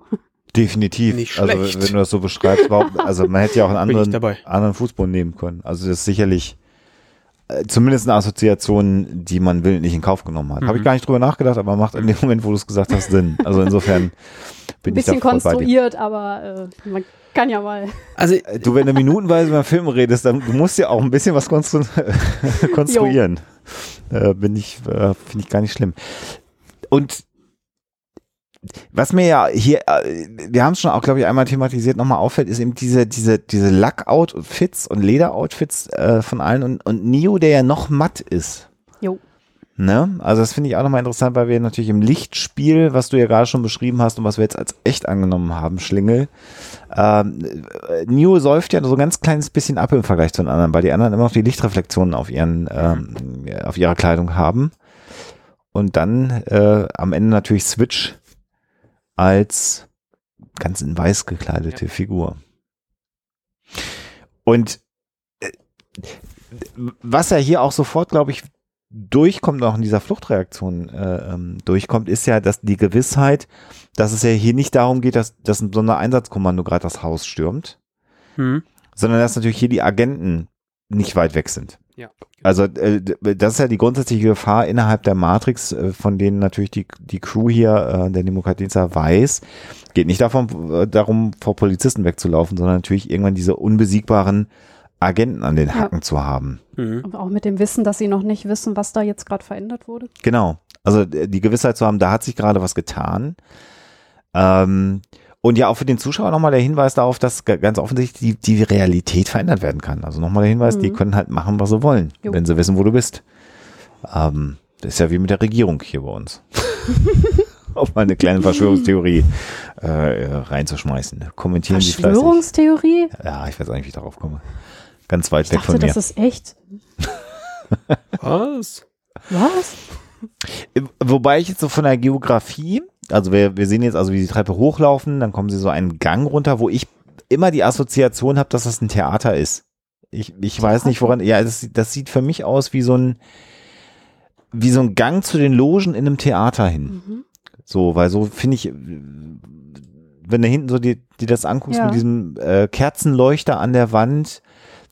C: Definitiv.
B: Nicht
C: also
B: schlecht.
C: wenn du das so beschreibst, warum, also man hätte ja auch einen anderen,
B: dabei.
C: anderen Fußboden nehmen können. Also das ist sicherlich äh, zumindest eine Assoziation, die man willentlich in Kauf genommen hat. Habe ich
B: Mhm.
C: gar nicht drüber nachgedacht, aber macht in dem Moment, wo du es gesagt hast, Sinn. Also insofern
D: Ein
C: bin
D: bisschen
C: ich da voll bei dir.
D: konstruiert, aber äh, man kann ja mal.
B: Also,
C: Äh, Du, wenn du minutenweise über Film redest, dann du musst ja auch ein bisschen was konstru konstruieren. Äh, bin ich, äh, finde ich gar nicht schlimm. Und was mir ja hier, äh, wir haben es schon auch, glaube ich, einmal thematisiert, nochmal auffällt, ist eben diese, diese, diese Lack-Outfits und Leder-Outfits äh, von allen und, und Neo, der ja noch matt ist.
D: Jo.
C: Ne? Also das finde ich auch nochmal interessant, weil wir natürlich im Lichtspiel, was du ja gerade schon beschrieben hast und was wir jetzt als echt angenommen haben, Schlingel, ähm, äh, Neo säuft ja so ein ganz kleines bisschen ab im Vergleich zu den anderen, weil die anderen immer noch die Lichtreflexionen auf ihren, ähm, auf ihrer Kleidung haben. Und dann äh, am Ende natürlich Switch als ganz in weiß gekleidete Figur. Und äh, was ja hier auch sofort, glaube ich, durchkommt, auch in dieser Fluchtreaktion äh, ähm, durchkommt, ist ja, dass die Gewissheit, dass es ja hier nicht darum geht, dass, dass ein Sondereinsatzkommando gerade das Haus stürmt,
B: Hm.
C: sondern dass natürlich hier die Agenten nicht weit weg sind.
B: Ja.
C: Also äh, das ist ja die grundsätzliche Gefahr innerhalb der Matrix, äh, von denen natürlich die, die Crew hier, äh, der Demokratiezer weiß, geht nicht davon, äh, darum, vor Polizisten wegzulaufen, sondern natürlich irgendwann diese unbesiegbaren Agenten an den
D: Ja.
C: Hacken zu haben.
B: Mhm.
D: Aber auch mit dem Wissen, dass sie noch nicht wissen, was da jetzt gerade verändert wurde.
C: Genau. Also die Gewissheit zu haben, da hat sich gerade was getan. Ähm, und ja, auch für den Zuschauer nochmal der Hinweis darauf, dass ganz offensichtlich die, die Realität verändert werden kann. Also nochmal der Hinweis, die
D: Mhm.
C: können halt machen, was sie wollen,
D: Jo.
C: wenn sie wissen, wo du bist. Ähm, das ist ja wie mit der Regierung hier bei uns. Auf mal eine kleine Verschwörungstheorie äh, äh, reinzuschmeißen. Kommentieren Sie fleißig.
D: Verschwörungstheorie?
C: Ja, ich weiß nicht, wie ich darauf komme. Ganz weit
D: Ich
C: weg
D: dachte,
C: von mir.
D: das ist echt.
B: Was?
D: Was?
C: Wobei ich jetzt so von der Geografie, also wir, wir sehen jetzt also, wie die Treppe hochlaufen, dann kommen sie so einen Gang runter, wo ich immer die Assoziation habe, dass das ein Theater ist. Ich, ich weiß nicht, woran, ja, das, das sieht für mich aus wie so ein, wie so ein Gang zu den Logen in einem Theater hin.
D: Mhm.
C: So, weil so finde ich, wenn du hinten so dir, dir das anguckst
D: Ja.
C: mit diesem äh, Kerzenleuchter an der Wand,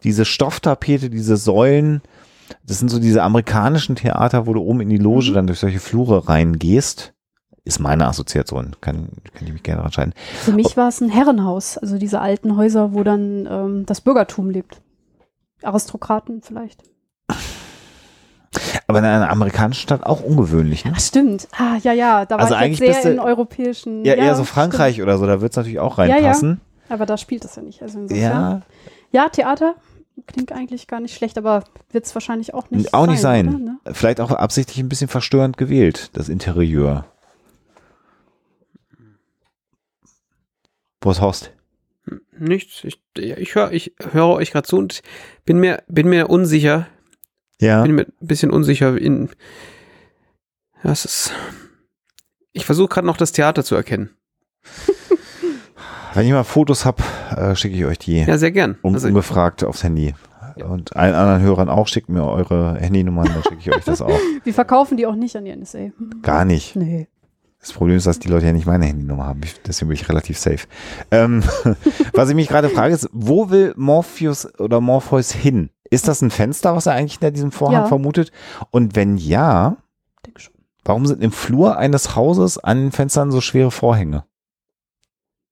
C: diese Stofftapete, diese Säulen, das sind so diese amerikanischen Theater, wo du oben in die Loge
D: Mhm.
C: dann durch solche Flure reingehst. Ist meine Assoziation. Kann, kann ich mich gerne entscheiden.
D: Für mich war es ein Herrenhaus, also diese alten Häuser, wo dann ähm, das Bürgertum lebt. Aristokraten vielleicht.
C: Aber in einer amerikanischen Stadt auch ungewöhnlich, ne?
D: Ach, stimmt. Ah, ja, ja, da war
C: Also
D: ich sehr in europäischen.
C: Ja, eher so
D: stimmt.
C: Frankreich oder so, da wird es natürlich auch
D: Ja, ja.
C: reinpassen.
D: Aber da spielt das ja nicht. Also.
C: Ja,
D: Ja, Theater klingt eigentlich gar nicht schlecht, aber wird es wahrscheinlich auch nicht
C: auch nicht sein.
D: Oder? Ne?
C: Vielleicht auch absichtlich ein bisschen verstörend gewählt, das Interieur. Wo ist Horst?
B: Nichts. Ich, ja, ich höre ich höre euch gerade zu und bin mir, bin mir unsicher.
C: Ja.
B: Bin mir ein bisschen unsicher in. Ja, es ist. Ich versuche gerade noch das Theater zu erkennen.
C: Wenn ich mal Fotos hab, äh, schicke ich euch die
B: Ja, sehr gern.
C: un
B: Also,
C: ungefragt aufs Handy. Und allen anderen Hörern auch, schickt mir eure Handynummern, dann schicke ich euch das auch.
D: Wir verkaufen die auch nicht an die NSA.
C: Gar nicht.
D: Nee.
C: Das Problem ist, dass die Leute ja nicht meine Handynummer haben. Ich, deswegen bin ich relativ safe. Ähm, was ich mich gerade frage, ist, wo will Morpheus oder Morpheus hin? Ist das ein Fenster, was er eigentlich hinter diesem Vorhang
D: Ja.
C: vermutet? Und wenn ja, warum sind im Flur eines Hauses an den Fenstern so schwere Vorhänge?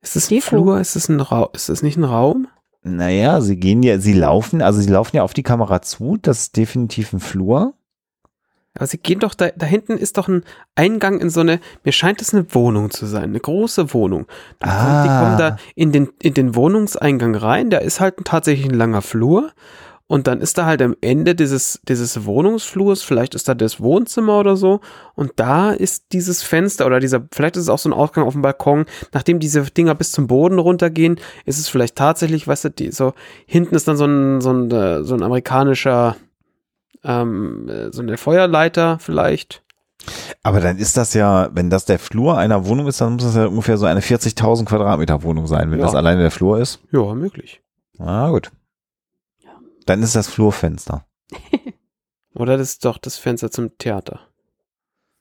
B: ist es ein. Flur? Ist es ein Raum? Ist es nicht ein Raum?
C: Naja, sie gehen ja, sie laufen, also sie laufen ja auf die Kamera zu, das ist definitiv ein Flur.
B: Aber sie gehen doch da, da hinten ist doch ein Eingang in so eine, mir scheint es eine Wohnung zu sein, eine große Wohnung. Die, kommen, die
C: Ah.
B: kommen da in den, in den Wohnungseingang rein, da ist halt tatsächlich ein langer Flur und dann ist da halt am Ende dieses, dieses Wohnungsflurs, vielleicht ist da das Wohnzimmer oder so und da ist dieses Fenster oder dieser, vielleicht ist es auch so ein Ausgang auf dem Balkon, nachdem diese Dinger bis zum Boden runtergehen, ist es vielleicht tatsächlich, weißt du, die, so, hinten ist dann so ein, so ein, äh, so ein amerikanischer, ähm, äh, so eine Feuerleiter vielleicht.
C: Aber dann ist das ja, wenn das der Flur einer Wohnung ist, dann muss das ja ungefähr so eine 40.000 Quadratmeter Wohnung sein, wenn
B: Ja.
C: das alleine der Flur ist.
B: Ja, möglich.
C: Ah, gut. Dann ist das Flurfenster.
B: Oder das ist doch das Fenster zum Theater.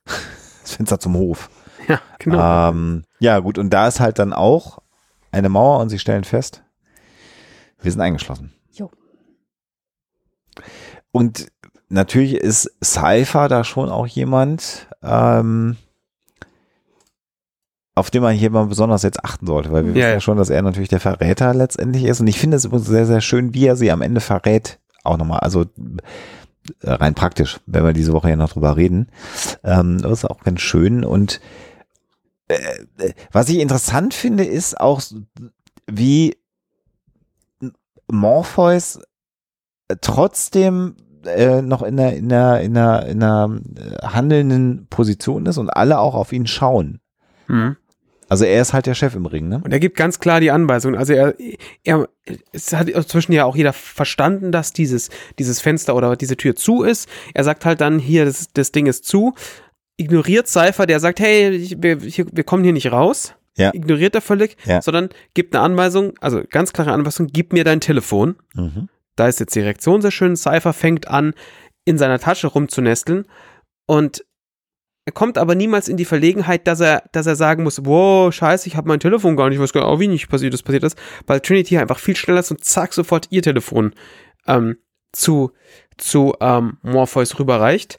C: Das Fenster zum Hof.
B: Ja, genau.
C: Ähm, ja, gut. Und da ist halt dann auch eine Mauer und sie stellen fest, wir sind eingeschlossen.
D: Jo.
C: Und natürlich ist Cypher da schon auch jemand, ähm, auf den man hier mal besonders jetzt achten sollte, weil wir
B: Ja,
C: wissen ja schon, dass er natürlich der Verräter letztendlich ist. Und ich finde es übrigens sehr, sehr schön, wie er sie am Ende verrät. Auch nochmal, also äh, rein praktisch, wenn wir diese Woche ja noch drüber reden. Ähm, das ist auch ganz schön. Und äh, äh, was ich interessant finde, ist auch, wie Morpheus äh, trotzdem äh, noch in einer, in einer, in einer, in einer äh, handelnden Position ist und alle auch auf ihn schauen.
B: Mhm.
C: Also er ist halt der Chef im Ring, ne?
B: Und er gibt ganz klar die Anweisung. Also er, er, es hat inzwischen ja auch jeder verstanden, dass dieses, dieses Fenster oder diese Tür zu ist. Er sagt halt dann, hier, das, das Ding ist zu. Ignoriert Cypher, der sagt, hey, ich, wir, hier, wir kommen hier nicht raus.
C: Ja.
B: ignoriert er völlig,
C: Ja.
B: sondern gibt eine Anweisung, also ganz klare Anweisung, gib mir dein Telefon.
C: Mhm.
B: Da ist jetzt die Reaktion sehr schön. Cypher fängt an, in seiner Tasche rumzunesteln und er kommt aber niemals in die Verlegenheit, dass er, dass er sagen muss, wow, scheiße, ich habe mein Telefon gar nicht, ich weiß gar nicht, wie nicht passiert ist, passiert ist, weil Trinity einfach viel schneller ist und zack, sofort ihr Telefon ähm, zu, zu ähm, Morpheus rüberreicht.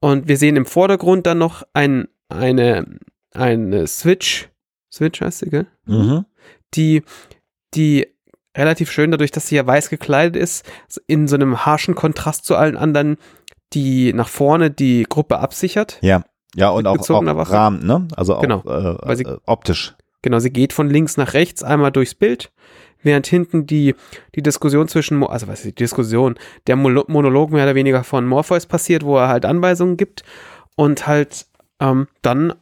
B: Und wir sehen im Vordergrund dann noch ein, eine, eine Switch, Switch heißt sie, gell?
C: Mhm.
B: die, die relativ schön, dadurch, dass sie ja weiß gekleidet ist, in so einem harschen Kontrast zu allen anderen, die nach vorne die Gruppe absichert.
C: Ja. Ja, und auch, auch
B: Waffe.
C: Rahmen, ne? Also auch
B: Genau.
C: äh,
B: sie-
C: äh, optisch.
B: Genau, sie geht von links nach rechts einmal durchs Bild, während hinten die, die Diskussion zwischen, Mo- also was ist die Diskussion, der Molo- Monolog mehr oder weniger von Morpheus passiert, wo er halt Anweisungen gibt und halt ähm, dann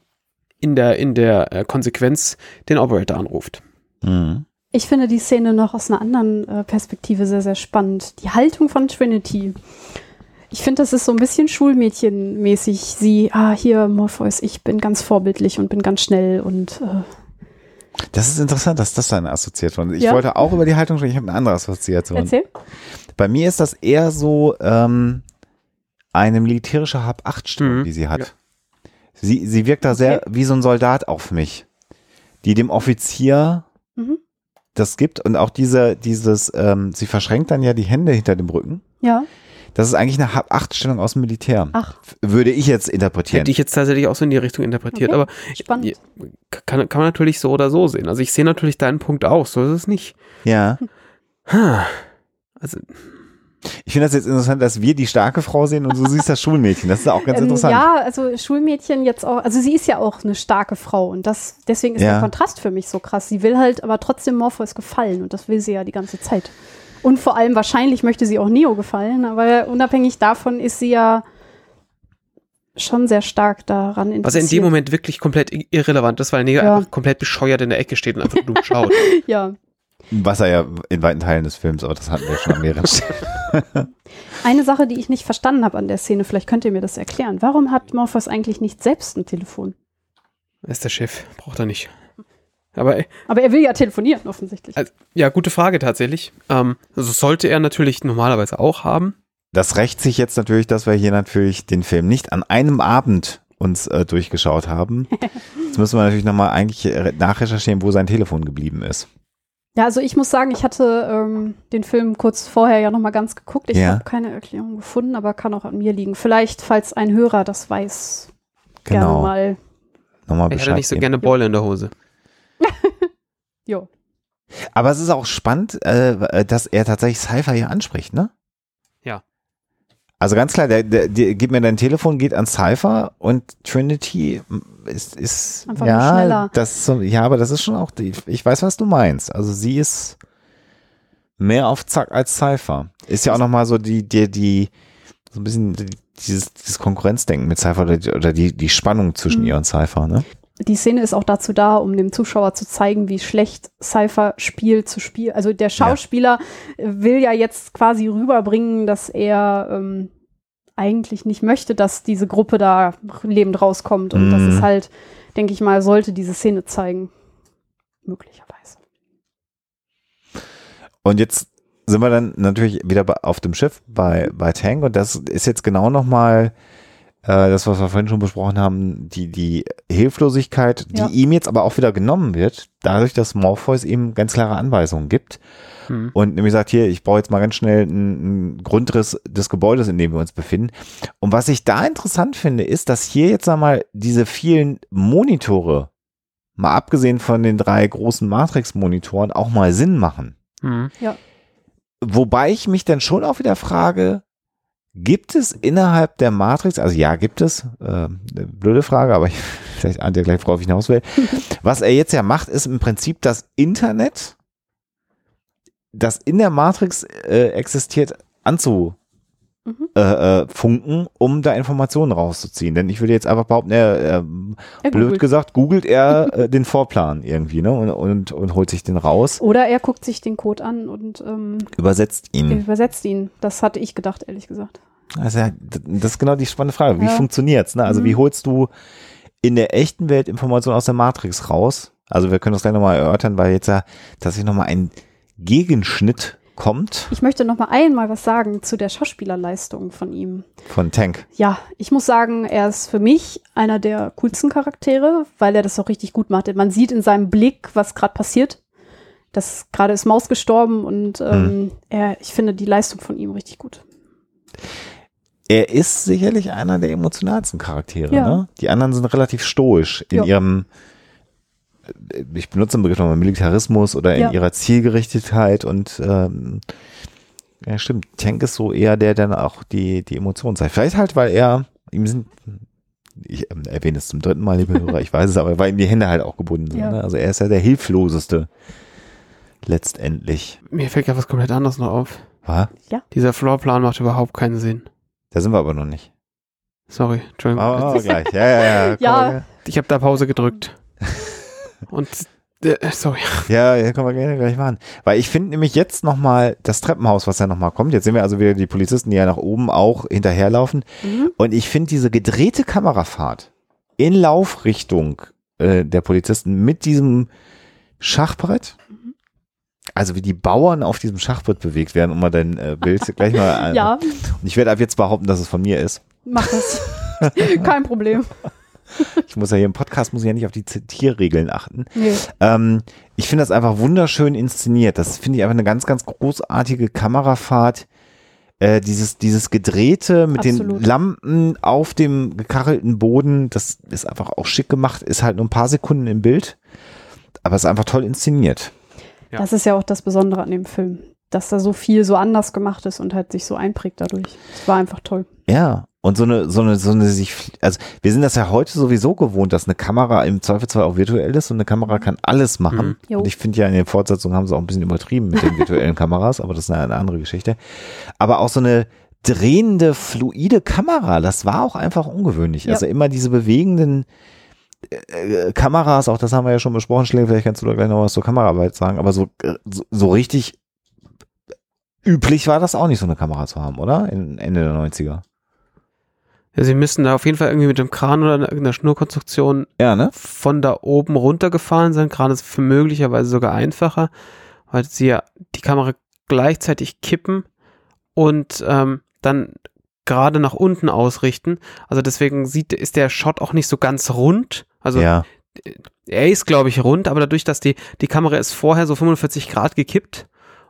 B: in der, in der äh, Konsequenz den Operator anruft.
C: Mhm.
D: Ich finde die Szene noch aus einer anderen äh, Perspektive sehr, sehr spannend. Die Haltung von Trinity. Ich finde, das ist so ein bisschen Schulmädchenmäßig. Sie, ah, hier, Morpheus, ich bin ganz vorbildlich und bin ganz schnell und äh,
C: Das ist interessant, dass das dann assoziiert wurde. Ich
D: Ja.
C: wollte auch über die Haltung sprechen, ich habe eine andere Assoziation.
D: erzähl.
C: Bei mir ist das eher so ähm, eine militärische Hab-Acht-Stimmung,
B: Mhm.
C: die sie hat.
B: Ja.
C: Sie, sie wirkt da sehr wie so ein Soldat auf mich, die dem Offizier
D: Mhm.
C: Das gibt und auch diese, dieses, ähm, sie verschränkt dann ja die Hände hinter dem Rücken.
D: Ja,
C: Das ist eigentlich eine Hab-Acht-Stellung aus dem Militär.
D: ach,
C: Würde ich jetzt interpretieren.
B: Hätte ich jetzt tatsächlich auch so in die Richtung interpretiert,
D: Okay.
B: aber
D: spannend.
B: Kann, kann man natürlich so oder so sehen. Also ich sehe natürlich deinen Punkt auch, so ist es nicht.
C: ja.
B: Ha. Also
C: Ich finde das jetzt interessant, dass wir die starke Frau sehen und du siehst das Schulmädchen. Das ist auch ganz
D: Ähm,
C: interessant.
D: ja, also Schulmädchen jetzt auch, also sie ist ja auch eine starke Frau und das, deswegen ist
C: Ja.
D: der Kontrast für mich so krass. Sie will halt aber trotzdem Morpheus gefallen und das will sie ja die ganze Zeit. Und vor allem wahrscheinlich möchte sie auch Neo gefallen, aber unabhängig davon ist sie ja schon sehr stark daran interessiert.
B: was in dem Moment wirklich komplett irrelevant ist, weil Neo
D: Ja.
B: einfach komplett bescheuert in der Ecke steht und einfach nur schaut.
D: Ja.
C: Was er ja in weiten Teilen des Films, aber das hatten wir schon an mehreren Stellen.
D: Eine Sache, die ich nicht verstanden habe an der Szene, vielleicht könnt ihr mir das erklären. Warum hat Morpheus eigentlich nicht selbst ein Telefon?
B: Er ist der Chef, braucht er nicht. Aber
D: Aber er will ja telefonieren, offensichtlich.
B: also, ja, gute Frage tatsächlich. Ähm, also sollte er natürlich normalerweise auch haben.
C: Das rächt sich jetzt natürlich, dass wir hier natürlich den Film nicht an einem Abend uns äh, durchgeschaut haben. Jetzt müssen wir natürlich nochmal eigentlich nachrecherchieren, wo sein Telefon geblieben ist.
D: Ja, also ich muss sagen, ich hatte ähm, den Film kurz vorher ja noch mal ganz geguckt. Ich
C: Ja.
D: habe keine Erklärung gefunden, aber kann auch an mir liegen. Vielleicht, falls ein Hörer das weiß, gerne
C: Genau.
D: mal.
C: Nochmal
B: Er
C: Bescheid
B: hätte nicht so
C: geben.
B: gerne Beule in der Hose.
D: Jo.
C: Aber es ist auch spannend, äh, dass er tatsächlich Cypher hier anspricht, ne?
B: Ja.
C: Also ganz klar, der, der, der gib mir dein Telefon, geht an Cypher und Trinity ist, ist
D: Einfach
C: ja,
D: schneller.
C: das ja, aber das ist schon auch, die, ich weiß, was du meinst. Also sie ist mehr auf Zack als Cypher. Ist ja auch nochmal so die, die, die, so ein bisschen die, dieses, dieses Konkurrenzdenken mit Cypher oder die, oder die, die Spannung zwischen
D: Mhm.
C: ihr und Cypher, ne?
D: Die Szene ist auch dazu da, um dem Zuschauer zu zeigen, wie schlecht Cypher spielt zu spielen. Also der Schauspieler will ja jetzt quasi rüberbringen, dass er ähm, eigentlich nicht möchte, dass diese Gruppe da lebend rauskommt. Und das
C: Mhm.
D: ist halt, denke ich mal, sollte diese Szene zeigen. Möglicherweise.
C: Und jetzt sind wir dann natürlich wieder auf dem Schiff bei, bei Tank und das ist jetzt genau nochmal äh, das, was wir vorhin schon besprochen haben, die, die Hilflosigkeit, die
D: Ja.
C: ihm jetzt aber auch wieder genommen wird, dadurch, dass Morpheus ihm ganz klare Anweisungen gibt
B: Hm.
C: und nämlich sagt, hier, ich baue jetzt mal ganz schnell einen, einen Grundriss des Gebäudes, in dem wir uns befinden. Und was ich da interessant finde, ist, dass hier jetzt einmal diese vielen Monitore, mal abgesehen von den drei großen Matrix-Monitoren, auch mal Sinn machen.
B: Hm.
C: Wobei ich mich dann schon auch wieder frage, gibt es innerhalb der Matrix, also ja, gibt es, äh, blöde Frage, aber ich, vielleicht ahnt ihr gleich, worauf ich hinaus will. Was er jetzt ja macht, ist im Prinzip das Internet, das in der Matrix äh, existiert, anzu
D: Mhm.
C: äh, äh, funken, um da Informationen rauszuziehen. Denn ich würde jetzt einfach behaupten, er, er
D: Er
C: blöd
D: googelt.
C: gesagt, googelt er äh, den Vorplan irgendwie, ne? Und, und, und holt sich den raus,
D: Oder er guckt sich den Code an und ähm,
C: übersetzt ihn.
D: übersetzt ihn. Das hatte ich gedacht, ehrlich gesagt.
C: Also das ist genau die spannende Frage. Wie
D: Ja.
C: funktioniert's? Ne? Also
D: Mhm.
C: wie holst du in der echten Welt Informationen aus der Matrix raus? Also wir können das gleich nochmal erörtern, weil jetzt ja tatsächlich nochmal ein Gegenschnitt kommt
D: Ich möchte noch mal einmal was sagen zu der Schauspielerleistung von ihm.
C: von Tank.
D: Ja, ich muss sagen, er ist für mich einer der coolsten Charaktere, weil er das auch richtig gut macht. Man sieht in seinem Blick, was gerade passiert. Das gerade ist Maus gestorben und ähm, er, ich finde die Leistung von ihm richtig gut.
C: Er ist sicherlich einer der emotionalsten Charaktere.
D: Ja.
C: Ne? Die anderen sind relativ stoisch in
D: Ja.
C: ihrem, ich benutze den Begriff nochmal, Militarismus oder in
D: Ja.
C: ihrer Zielgerichtetheit und ähm, ja stimmt, Tank ist so eher der, der dann auch die, die Emotionen zeigt. Vielleicht halt, weil er, ihm sind, ich ähm, erwähne es zum dritten Mal, liebe Hörer, ich weiß es, aber weil ihm die Hände halt auch gebunden sind.
D: Ja.
C: Ne? Also er ist ja der hilfloseste letztendlich.
B: Mir fällt ja was komplett anderes noch auf.
C: Was?
B: Dieser Floorplan macht überhaupt keinen Sinn.
C: Da sind wir aber noch nicht.
B: Sorry, Entschuldigung.
C: Aber gleich. Ja, ja, ja.
D: Ja.
B: Ich habe da Pause gedrückt. Und äh, sorry.
C: Ja, ja, können wir gerne gleich machen. Weil ich finde nämlich jetzt nochmal das Treppenhaus, was ja nochmal kommt. Jetzt sehen wir also wieder die Polizisten, die ja nach oben auch hinterherlaufen.
D: Mhm.
C: Und ich finde diese gedrehte Kamerafahrt in Laufrichtung äh, der Polizisten mit diesem Schachbrett, also wie die Bauern auf diesem Schachbrett bewegt werden, um mal dein äh, Bild gleich mal an.
D: Ja,
C: Und ich werde ab jetzt behaupten, dass es von mir ist.
D: mach das. Kein Problem.
C: Ich muss ja hier im Podcast, muss ich ja nicht auf die Zitierregeln achten.
D: Nee.
C: Ähm, ich finde das einfach wunderschön inszeniert. Das finde ich einfach eine ganz, ganz großartige Kamerafahrt. Äh, dieses, dieses Gedrehte mit den
D: Absolut.
C: Lampen auf dem gekachelten Boden, das ist einfach auch schick gemacht, ist halt nur ein paar Sekunden im Bild, aber ist einfach toll inszeniert.
B: Ja.
D: Das ist ja auch das Besondere an dem Film, dass da so viel so anders gemacht ist und halt sich so einprägt dadurch. Es war einfach toll.
C: Ja, und so eine, so eine, so eine sich, also wir sind das ja heute sowieso gewohnt, dass eine Kamera im Zweifelsfall auch virtuell ist und eine Kamera kann alles machen.
B: Mhm.
C: Und ich finde ja in den Fortsetzungen haben sie auch ein bisschen übertrieben mit den virtuellen Kameras, aber das ist eine, eine andere Geschichte. Aber auch so eine drehende, fluide Kamera, das war auch einfach ungewöhnlich.
D: Ja.
C: Also immer diese bewegenden äh, Kameras, auch das haben wir ja schon besprochen, Schläger, vielleicht kannst du da gleich noch was zur Kameraarbeit sagen, aber so, äh, so, so richtig üblich war das auch nicht, so eine Kamera zu haben, oder? In, Ende der 90er.
B: Ja, sie müssen da auf jeden Fall irgendwie mit dem Kran oder irgendeiner Schnurkonstruktion
C: Ja, ne?
B: von da oben runtergefahren sein. Kran ist für möglicherweise sogar einfacher, weil sie ja die Kamera gleichzeitig kippen und ähm, dann gerade nach unten ausrichten. Also deswegen sieht, ist der Shot auch nicht so ganz rund. Also
C: ja.
B: er ist, glaube ich, rund, aber dadurch, dass die, die Kamera ist vorher so 45 Grad gekippt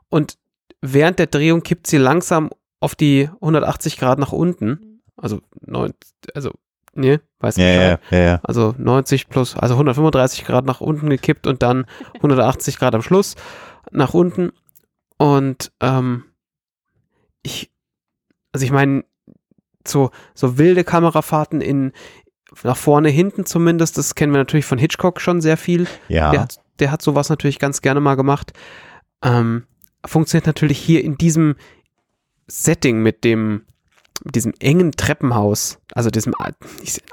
B: und während der Drehung kippt sie langsam auf die 180 Grad nach unten. Also, neun, also, nee, weiß nicht.
C: ja, ja, ja.
B: Also 90 plus, also 135 Grad nach unten gekippt und dann 180 Grad am Schluss nach unten. Und ähm, ich, also ich meine, so, so wilde Kamerafahrten in nach vorne, hinten zumindest, das kennen wir natürlich von Hitchcock schon sehr viel.
C: Ja.
B: Der, hat, der hat sowas natürlich ganz gerne mal gemacht. Ähm, funktioniert natürlich hier in diesem Setting mit dem mit diesem engen Treppenhaus, also diesem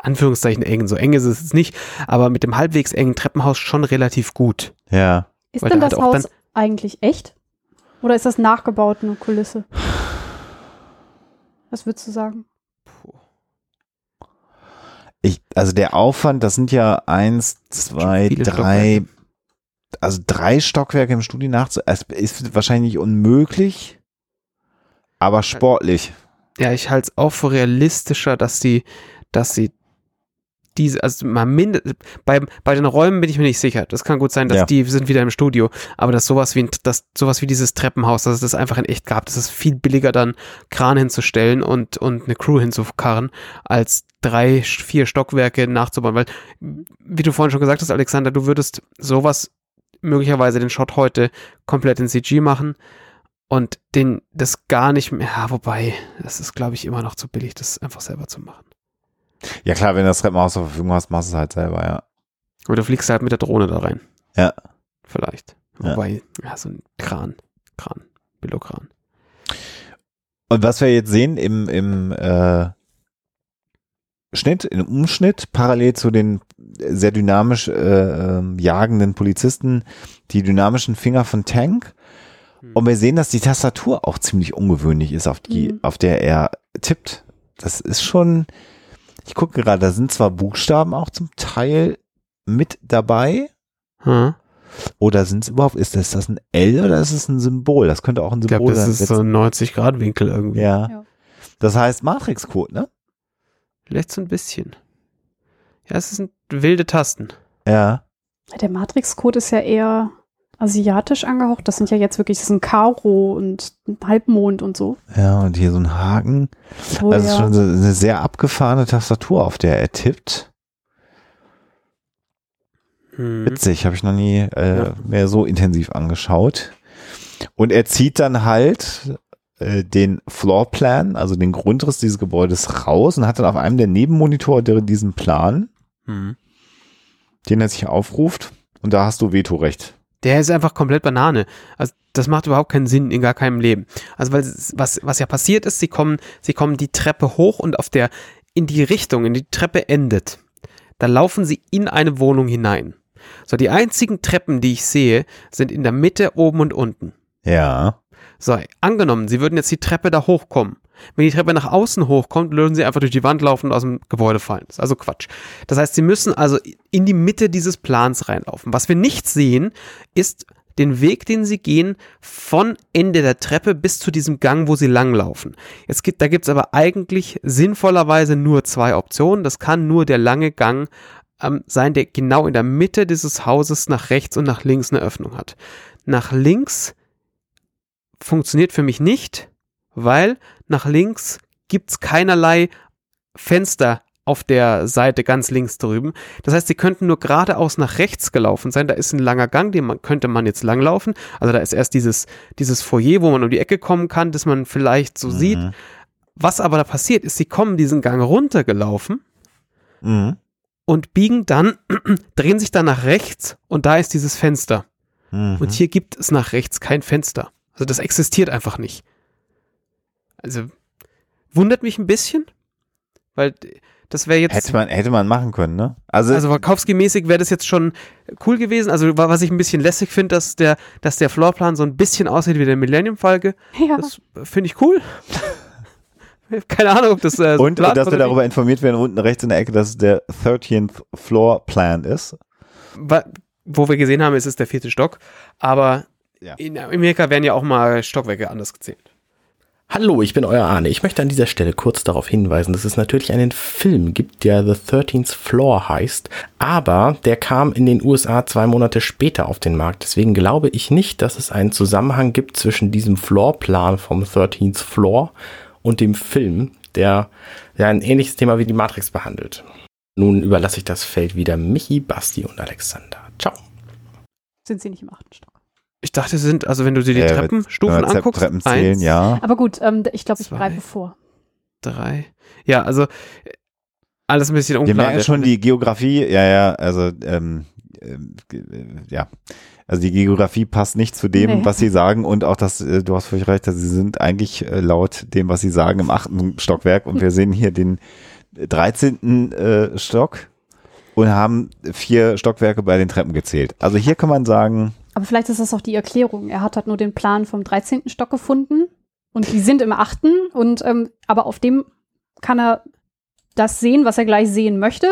B: Anführungszeichen eng, so eng ist es jetzt nicht, aber mit dem halbwegs engen Treppenhaus schon relativ gut.
C: ja.
D: Ist
B: Weil
D: denn
B: da
D: das Haus
B: dann-
D: eigentlich echt? Oder ist das nachgebaut, eine Kulisse? Was würdest du sagen?
C: Ich, also der Aufwand, das sind ja eins, zwei, drei,
B: Stockwerke.
C: also drei Stockwerke im Studio nachzu. Es ist wahrscheinlich unmöglich, aber sportlich.
B: Ja, ich halte es auch für realistischer, dass die, dass sie diese, also mal mind bei, bei den Räumen bin ich mir nicht sicher. Das kann gut sein, dass
C: Ja.
B: die sind wieder im Studio, aber dass sowas wie ein, dass sowas wie dieses Treppenhaus, dass es das einfach in echt gab, das ist viel billiger dann Kran hinzustellen und und eine Crew hinzukarren, als drei, vier Stockwerke nachzubauen, weil wie du vorhin schon gesagt hast, Alexander, du würdest sowas möglicherweise den Shot heute komplett in CG machen und den das gar nicht mehr, ja, wobei, das ist glaube ich immer noch zu billig, das einfach selber zu machen.
C: Ja klar, wenn du das Treppenhaus zur Verfügung hast, machst du es halt selber, ja.
B: Oder du fliegst halt mit der Drohne da rein.
C: Ja.
B: Vielleicht.
C: Ja.
B: Wobei, ja, so ein Kran. Kran. Billokran.
C: Und was wir jetzt sehen im, im äh, Schnitt, im Umschnitt, parallel zu den sehr dynamisch äh, ähm, jagenden Polizisten, die dynamischen Finger von Tank.
B: Hm.
C: Und wir sehen, dass die Tastatur auch ziemlich ungewöhnlich ist, auf die,
D: Mhm.
C: auf der er tippt. Das ist schon, ich gucke gerade, da sind zwar Buchstaben auch zum Teil mit dabei,
B: Hm.
C: Oder sind es überhaupt, ist das, das ein L oder ist es ein Symbol? Das könnte auch ein
B: Ich
C: Symbol
B: glaube, das
C: sein.
B: ist so ein 90-Grad-Winkel irgendwie.
C: ja.
D: Ja.
C: Das heißt Matrix-Code, ne?
B: Vielleicht so ein bisschen. Ja, es sind wilde Tasten.
C: Ja.
D: Der Matrix-Code ist ja eher asiatisch angehaucht. Das sind ja jetzt wirklich, das ist ein Karo und ein Halbmond und so.
C: Ja, und hier so ein Haken.
D: Wo
C: Also
D: ja-
C: schon so eine sehr abgefahrene Tastatur, auf der er tippt.
B: Hm.
C: Witzig, habe ich noch nie äh,
B: Ja.
C: mehr so intensiv angeschaut. Und er zieht dann halt äh, den Floorplan, also den Grundriss dieses Gebäudes raus und hat dann auf einem der Nebenmonitore der- diesen Plan,
B: Hm.
C: den er sich aufruft. Und da hast du Vetorecht.
B: Der ist einfach komplett Banane. Also das macht überhaupt keinen Sinn in gar keinem Leben. Also weil was was ja passiert ist, sie kommen sie kommen die Treppe hoch und auf der in die Richtung, in die Treppe endet. Da laufen sie in eine Wohnung hinein. So die einzigen Treppen, die ich sehe, sind in der Mitte oben und unten.
C: Ja.
B: So, angenommen, sie würden jetzt die Treppe da hochkommen. Wenn die Treppe nach außen hochkommt, würden sie einfach durch die Wand laufen und aus dem Gebäude fallen. Das ist also Quatsch. Das heißt, sie müssen also in die Mitte dieses Plans reinlaufen. Was wir nicht sehen, ist den Weg, den sie gehen, von Ende der Treppe bis zu diesem Gang, wo sie langlaufen. Jetzt gibt, da gibt es aber eigentlich sinnvollerweise nur zwei Optionen. Das kann nur der lange Gang ähm, sein, der genau in der Mitte dieses Hauses nach rechts und nach links eine Öffnung hat. Nach links funktioniert für mich nicht, weil nach links gibt's keinerlei Fenster auf der Seite ganz links drüben. Das heißt, sie könnten nur geradeaus nach rechts gelaufen sein. Da ist ein langer Gang, den man, könnte man jetzt langlaufen. Also da ist erst dieses, dieses Foyer, wo man um die Ecke kommen kann, das man vielleicht so sieht.
C: Mhm.
B: Was aber da passiert, ist, sie kommen diesen Gang runtergelaufen
C: Mhm.
B: und biegen dann, drehen sich dann nach rechts und da ist dieses Fenster.
C: Mhm.
B: Und hier gibt es nach rechts kein Fenster. Also das existiert einfach nicht. Also wundert mich ein bisschen, weil das wäre jetzt.
C: hätte, man, hätte man machen können, ne? Also,
B: also Warkowski-mäßig wäre das jetzt schon cool gewesen. Also wa- was ich ein bisschen lässig finde, dass der, dass der Floorplan so ein bisschen aussieht wie der Millennium-Falke.
D: Ja.
B: Das finde ich cool. Keine Ahnung, ob das äh, so
C: und, und dass wir darüber informiert werden, unten rechts in der Ecke, dass es der 13th Floor Plan ist.
B: Wo wir gesehen haben, ist es der vierte Stock. Aber
C: Ja.
B: in Amerika werden ja auch mal Stockwerke anders gezählt.
A: Hallo, ich bin euer Arne. Ich möchte an dieser Stelle kurz darauf hinweisen, dass es natürlich einen Film gibt, der The 13th Floor heißt, aber der kam in den USA zwei Monate später auf den Markt. Deswegen glaube ich nicht, dass es einen Zusammenhang gibt zwischen diesem Floorplan vom 13th Floor und dem Film, der ja ein ähnliches Thema wie die Matrix behandelt. Nun überlasse ich das Feld wieder Michi, Basti und Alexander. Ciao.
D: Sind sie nicht im achten Stock.
B: Ich dachte, sie sind, also wenn du dir die
C: Äh,
B: Treppenstufen
C: Wenn wir
B: anguckst,
C: Treppen zählen,
B: eins,
C: ja.
D: Aber gut, ähm, ich glaube, ich greife vor.
B: drei. Ja, also äh, alles ein bisschen
C: Wir
B: unklar. an
C: merken schon die Geografie, ja, ja, also, ähm, äh, ja. Also die Geografie passt nicht zu dem,
D: Nee.
C: was sie sagen und auch das, äh, du hast völlig recht, also sie sind eigentlich äh, laut dem, was sie sagen, im achten Stockwerk und wir sehen hier den 13. Äh, Stock und haben vier Stockwerke bei den Treppen gezählt. Also hier kann man sagen,
D: Aber vielleicht ist das auch die Erklärung. Er hat halt nur den Plan vom 13. Stock gefunden und die sind im achten und ähm, aber auf dem kann er das sehen, was er gleich sehen möchte.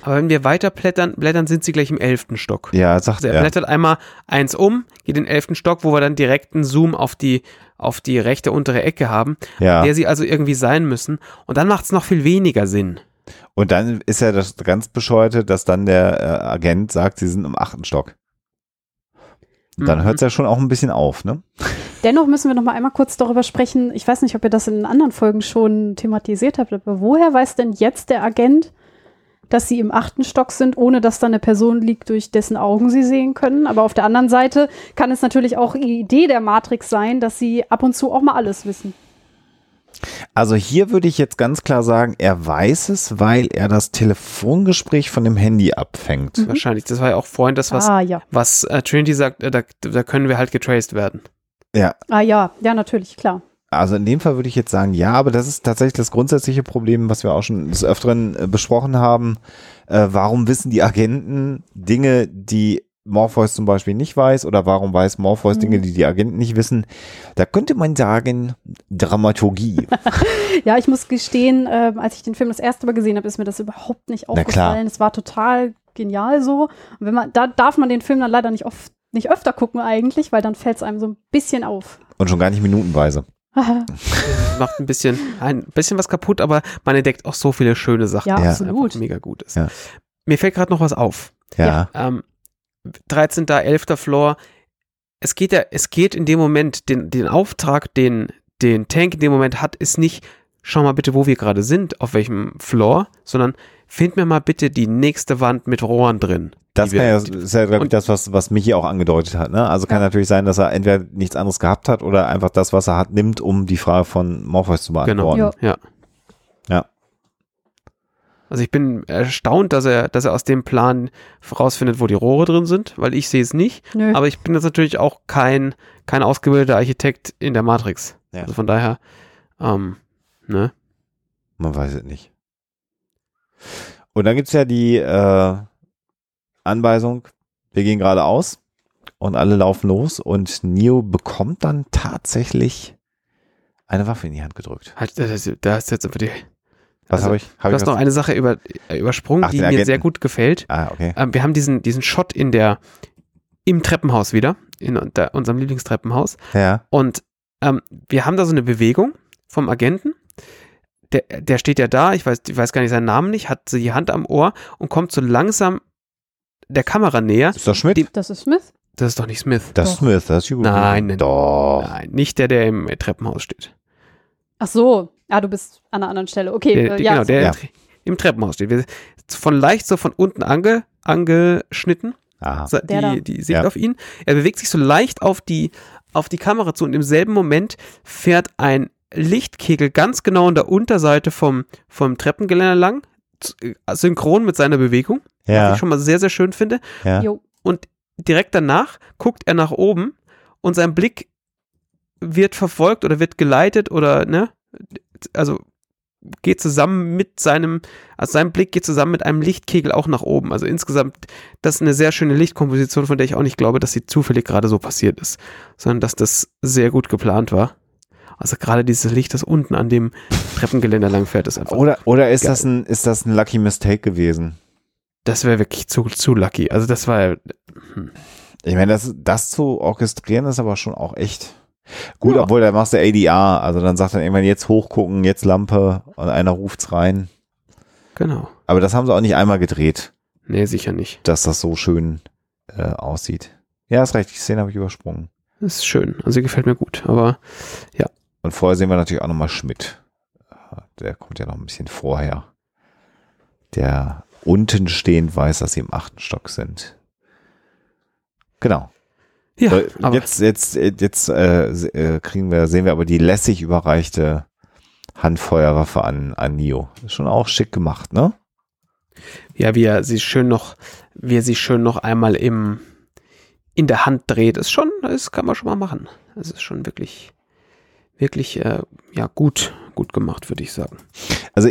B: Aber wenn wir weiter blättern, blättern, sind sie gleich im elften Stock.
C: ja, sagt
B: Also er
C: er.
B: blättert einmal eins um, geht in den elften Stock, wo wir dann direkt einen Zoom auf die, auf die rechte untere Ecke haben,
C: Ja.
B: der sie also irgendwie sein müssen. Und dann macht es noch viel weniger Sinn.
C: Und dann ist ja das ganz bescheuerte, dass dann der äh, Agent sagt, sie sind im achten Stock. Dann
B: Mhm.
C: hört es ja schon auch ein bisschen auf, ne?
D: Dennoch müssen wir noch mal einmal kurz darüber sprechen. Ich weiß nicht, ob ihr das in anderen Folgen schon thematisiert habt, aber woher weiß denn jetzt der Agent, dass sie im achten Stock sind, ohne dass da eine Person liegt, durch dessen Augen sie sehen können? Aber auf der anderen Seite kann es natürlich auch die Idee der Matrix sein, dass sie ab und zu auch mal alles wissen.
C: Also hier würde ich jetzt ganz klar sagen, er weiß es, weil er das Telefongespräch von dem Handy abfängt.
B: Wahrscheinlich. Das war ja auch vorhin das, was,
D: ah ja,
B: was äh, Trinity sagt, äh, da, da können wir halt getraced werden.
C: Ja,
D: ah ja, ja natürlich, klar.
C: also in dem Fall würde ich jetzt sagen, ja, aber das ist tatsächlich das grundsätzliche Problem, was wir auch schon des Öfteren äh, besprochen haben. Äh, warum wissen die Agenten Dinge, die Morpheus zum Beispiel nicht weiß oder warum weiß Morpheus
D: Mhm.
C: Dinge, die die Agenten nicht wissen? Da könnte man sagen, Dramaturgie.
D: Ja, ich muss gestehen, ähm, als ich den Film das erste Mal gesehen habe, ist mir das überhaupt nicht aufgefallen. Es war total genial so. Und wenn man, da darf man den Film dann leider nicht oft, nicht öfter gucken eigentlich, weil dann fällt es einem so ein bisschen auf.
C: Und schon gar nicht minutenweise.
B: Macht ein bisschen, ein bisschen was kaputt, aber man entdeckt auch so viele schöne Sachen.
D: Ja,
B: was
D: absolut.
B: Mega gut ist.
C: Ja.
B: Mir fällt gerade noch was auf.
C: Ja.
B: Ähm, 13., 11. Floor. Es geht ja, es geht in dem Moment, den, den Auftrag, den, den Tank in dem Moment hat, ist nicht, schau mal bitte, wo wir gerade sind, auf welchem Floor, sondern find mir mal bitte die nächste Wand mit Rohren drin.
C: Das
B: wir-
C: ja, ist ja, glaube ich, das, was, was Michi auch angedeutet hat. Ne? Also kann natürlich sein, dass er entweder nichts anderes gehabt hat oder einfach das, was er hat, nimmt, um die Frage von Morpheus zu
B: Genau.
C: beantworten.
D: Ja.
B: Ja.
C: Ja.
B: Also ich bin erstaunt, dass er, dass er aus dem Plan herausfindet, wo die Rohre drin sind, weil ich sehe es nicht.
D: Nö.
B: Aber ich bin jetzt natürlich auch kein, kein ausgebildeter Architekt in der Matrix.
C: Ja.
B: Also von daher, ähm, ne?
C: Man weiß es nicht. Und dann gibt's ja die äh, Anweisung, wir gehen geradeaus und alle laufen los und Neo bekommt dann tatsächlich eine Waffe in die Hand gedrückt.
B: Halt, da ist, da ist jetzt einfach die.
C: Was
B: Also,
C: habe ich? Hab
B: Du
C: ich
B: hast noch eine Sache über, äh, übersprungen,
C: Ach,
B: die mir
C: Agenten.
B: sehr gut gefällt.
C: Ah, okay.
B: Ähm, wir haben diesen, diesen Shot in der, im Treppenhaus wieder, in der, unserem Lieblingstreppenhaus.
C: Ja.
B: Und ähm, wir haben da so eine Bewegung vom Agenten. Der, der steht ja da, ich weiß, ich weiß gar nicht seinen Namen nicht, hat so die Hand am Ohr und kommt so langsam der Kamera näher.
C: Ist das Schmidt?
B: Die-
D: Das ist Smith.
B: Das ist doch nicht Smith.
C: das ist. Smith, das ist Hugo.
B: Nein, nein,
C: Doch.
B: Nein, nicht der, der im Treppenhaus steht.
D: Ach so. Ja, du bist an einer anderen Stelle. Okay,
B: Der,
D: äh,
B: der,
D: ja.
B: genau, der
C: Ja.
B: im Tre- im Treppenhaus steht. Wir, von leicht so von unten ange, angeschnitten,
C: Aha.
B: so
D: Der da.
B: die, die Sicht
C: Ja.
B: auf ihn. Er bewegt sich so leicht auf die, auf die Kamera zu und im selben Moment fährt ein Lichtkegel ganz genau an der Unterseite vom, vom Treppengeländer lang, äh, synchron mit seiner Bewegung, was
C: Ja,
B: ich schon mal sehr, sehr schön finde.
C: ja.
B: Und direkt danach guckt er nach oben und sein Blick wird verfolgt oder wird geleitet oder, ne, also geht zusammen mit seinem, also sein Blick geht zusammen mit einem Lichtkegel auch nach oben. Also insgesamt, das ist eine sehr schöne Lichtkomposition, von der ich auch nicht glaube, dass sie zufällig gerade so passiert ist, sondern dass das sehr gut geplant war. Also gerade dieses Licht, das unten an dem Treppengeländer lang fährt, ist einfach,
C: Oder, oder ist
B: Geil.
C: das ein, ist das ein Lucky Mistake gewesen?
B: das wäre wirklich zu, zu lucky. Also das war, hm.
C: Ich meine, das, das zu orchestrieren ist aber schon auch echt gut,
B: Ja.
C: obwohl da machst du ADR, also dann sagt er irgendwann jetzt hochgucken, jetzt Lampe und einer ruft's rein.
B: genau.
C: Aber das haben sie auch nicht einmal gedreht,
B: Nee, sicher nicht.
C: dass das so schön äh, aussieht. Ja, ist recht, die Szene habe ich übersprungen.
B: Das ist schön. Also gefällt mir gut. Aber
C: Und vorher sehen wir natürlich auch nochmal Schmidt. Der kommt ja noch ein bisschen vorher. Der unten stehend weiß, dass sie im achten Stock sind. Genau.
B: Ja,
C: So, jetzt jetzt, jetzt äh, äh, kriegen wir, sehen wir aber die lässig überreichte Handfeuerwaffe an, an Nio. Ist schon auch schick gemacht, ne?
B: ja, wie er sie schön noch, wie er sie schön noch einmal im in der Hand dreht, ist schon, das kann man schon mal machen. Das ist schon wirklich, wirklich, äh, ja, gut, gut gemacht, würde ich sagen.
C: Also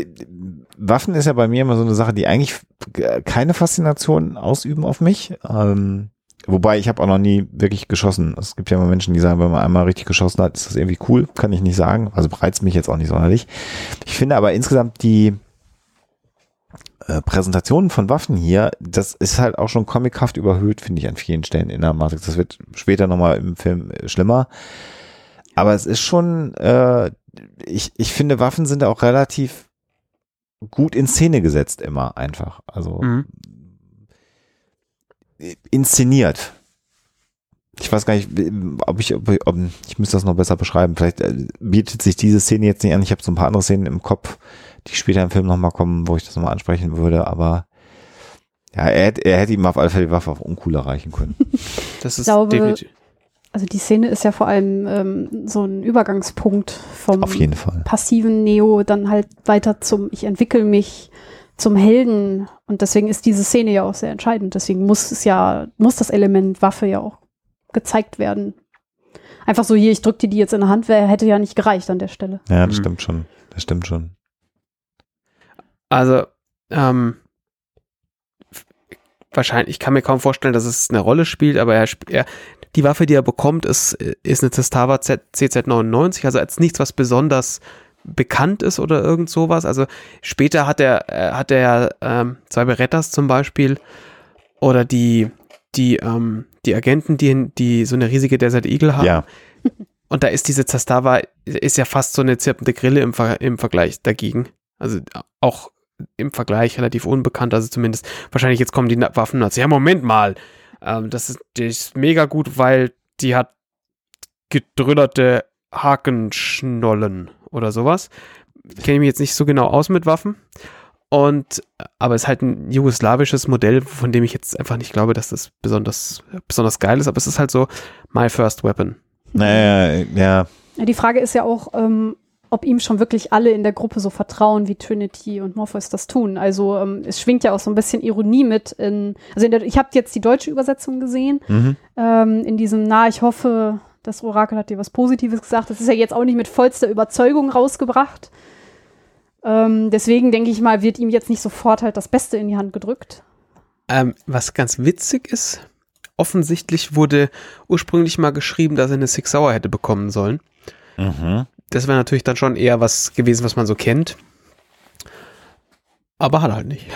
C: Waffen ist ja bei mir immer so eine Sache, die eigentlich äh, keine Faszination ausüben auf mich. Ähm, wobei ich habe auch noch nie wirklich geschossen. Es gibt ja immer Menschen, die sagen, wenn man einmal richtig geschossen hat, ist das irgendwie cool. Kann ich nicht sagen. Also reizt mich jetzt auch nicht sonderlich. Ich finde aber insgesamt die äh, Präsentationen von Waffen hier, das ist halt auch schon comichaft überhöht, finde ich an vielen Stellen in der Matrix. Das wird später nochmal im Film äh, schlimmer. Aber es ist schon, äh, ich, ich finde, Waffen sind auch relativ gut in Szene gesetzt immer einfach. Also
B: Mhm.
C: Inszeniert. Ich weiß gar nicht, ob ich, ob, ob, ich müsste das noch besser beschreiben. Vielleicht äh, bietet sich diese Szene jetzt nicht an. Ich habe so ein paar andere Szenen im Kopf, die später im Film nochmal kommen, wo ich das nochmal ansprechen würde, aber ja, er, hätte- er hätte ihm auf alle Fälle die Waffe auf uncool erreichen können.
B: Das ist
D: glaube,
B: definitiv.
D: Also die Szene ist ja vor allem ähm, so ein Übergangspunkt vom
C: auf jeden Fall.
D: passiven Neo dann halt weiter zum Ich entwickle mich zum Helden und deswegen ist diese Szene ja auch sehr entscheidend. Deswegen muss es ja, muss das Element Waffe ja auch gezeigt werden. Einfach so hier, ich drück dir die jetzt in der Hand, wär, hätte ja nicht gereicht an der Stelle.
C: Ja, das
B: Mhm.
C: stimmt schon. Das stimmt schon.
B: Also, ähm, wahrscheinlich, ich kann mir kaum vorstellen, dass es eine Rolle spielt, aber er, er die Waffe, die er bekommt, ist, ist eine Testava Z, CZ99, also als nichts, was besonders bekannt ist oder irgend sowas. Also später hat er, äh, hat er ähm, zwei Berettas zum Beispiel Oder die, die, ähm, die Agenten, die, die so eine riesige Desert Eagle haben.
C: Ja.
B: Und da ist diese Zastava, ist ja fast so eine zirpende Grille im, Ver im Vergleich dagegen. Also auch im Vergleich relativ unbekannt, also zumindest wahrscheinlich jetzt kommen die Waffen und ja, Moment mal, ähm, das, ist, die ist mega gut, weil die hat gedrillerte Hakenschnollen oder sowas. Kenne ich mich jetzt nicht so genau aus mit Waffen. Und, aber es ist halt ein jugoslawisches Modell, von dem ich jetzt einfach nicht glaube, dass das besonders, besonders geil ist, aber es ist halt so my first weapon.
C: Naja, ja.
D: Ja, die Frage ist ja auch, ähm, ob ihm schon wirklich alle in der Gruppe so vertrauen, wie Trinity und Morpheus das tun. Also ähm, es schwingt ja auch so ein bisschen Ironie mit in, also in der, ich habe jetzt die deutsche Übersetzung gesehen,
C: Mhm.
D: ähm, in diesem, na, ich hoffe, das Orakel hat dir was Positives gesagt. Das ist ja jetzt auch nicht mit vollster Überzeugung rausgebracht. Ähm, deswegen denke ich mal, wird ihm jetzt nicht sofort halt das Beste in die Hand gedrückt.
B: Ähm, was ganz witzig ist, offensichtlich wurde ursprünglich mal geschrieben, dass er eine Six Hour hätte bekommen sollen.
C: Mhm.
B: Das wäre natürlich dann schon eher was gewesen, was man so kennt. Aber hat er halt nicht.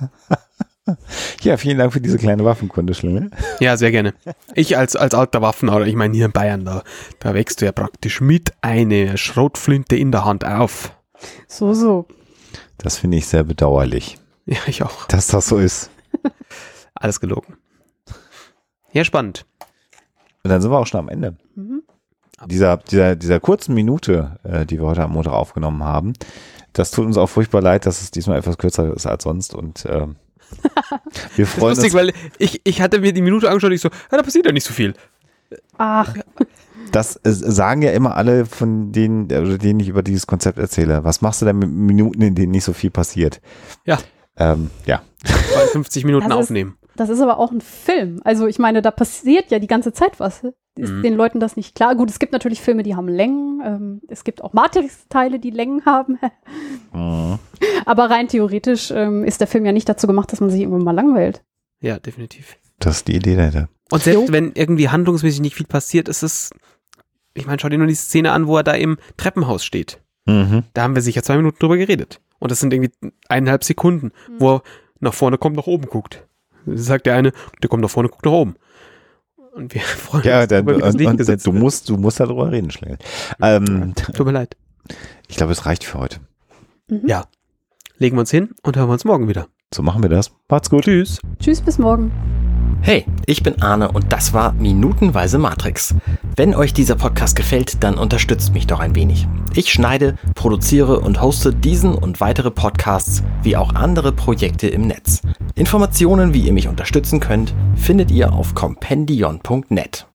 C: Ja, vielen Dank für diese kleine Waffenkunde, Schlingel.
B: Ja, sehr gerne. Ich als, als alter Waffenhauer, ich meine hier in Bayern, da, da wächst du ja praktisch mit eine Schrotflinte in der Hand auf.
D: So, so.
C: Das finde ich sehr bedauerlich,
B: Ja, ich auch.
C: dass das so ist.
B: Alles gelogen. Ja, spannend.
C: Und dann sind wir auch schon am Ende.
D: Mhm.
C: Dieser, dieser, dieser kurzen Minute, äh, die wir heute am Montag aufgenommen haben, das tut uns auch furchtbar leid, dass es diesmal etwas kürzer ist als sonst. Und ähm, wir
B: Das ist
C: freuen
B: lustig,
C: uns.
B: weil ich, ich hatte mir die Minute angeschaut und ich so, ja, da passiert ja nicht so viel.
D: Ach,
C: Das äh, sagen ja immer alle von denen, oder denen ich über dieses Konzept erzähle. Was machst du denn mit Minuten, in denen nicht so viel passiert?
B: Ja.
C: Ähm, ja.
B: 52 Minuten
D: Das ist-
B: aufnehmen.
D: das ist aber auch ein Film. Also ich meine, da passiert ja die ganze Zeit was. Ist
B: Mhm.
D: den Leuten das nicht klar? Gut, es gibt natürlich Filme, die haben Längen. Ähm, es gibt auch Matrix-Teile, die Längen haben.
C: Mhm.
D: aber rein theoretisch ähm, ist der Film ja nicht dazu gemacht, dass man sich irgendwann mal langweilt.
B: Ja, definitiv.
C: Das ist die Idee dahinter.
B: Und selbst
D: Jo.
B: wenn irgendwie handlungsmäßig nicht viel passiert, ist es, ich meine, schau dir nur die Szene an, wo er da im Treppenhaus steht.
C: Mhm.
B: Da haben wir sicher zwei Minuten drüber geredet. Und das sind irgendwie eineinhalb Sekunden, wo er nach vorne kommt, nach oben guckt. Sagt der eine, der kommt nach vorne, guckt nach oben. Und wir freuen
C: Ja,
B: uns
C: dann,
B: darüber, wie das
C: und,
B: Licht
C: und,
B: gesetzt
C: du musst, du musst darüber reden, Schlingel. Ähm,
B: Tut mir leid.
C: ich glaube, es reicht für heute.
B: Ja. Legen wir uns hin und hören wir uns morgen wieder.
C: So machen wir das. Macht's gut.
B: Tschüss.
D: Tschüss, bis morgen.
A: Hey, ich bin Arne und das war Minutenweise Matrix. Wenn euch dieser Podcast gefällt, dann unterstützt mich doch ein wenig. Ich schneide, produziere und hoste diesen und weitere Podcasts wie auch andere Projekte im Netz. Informationen, wie ihr mich unterstützen könnt, findet ihr auf compendion.net.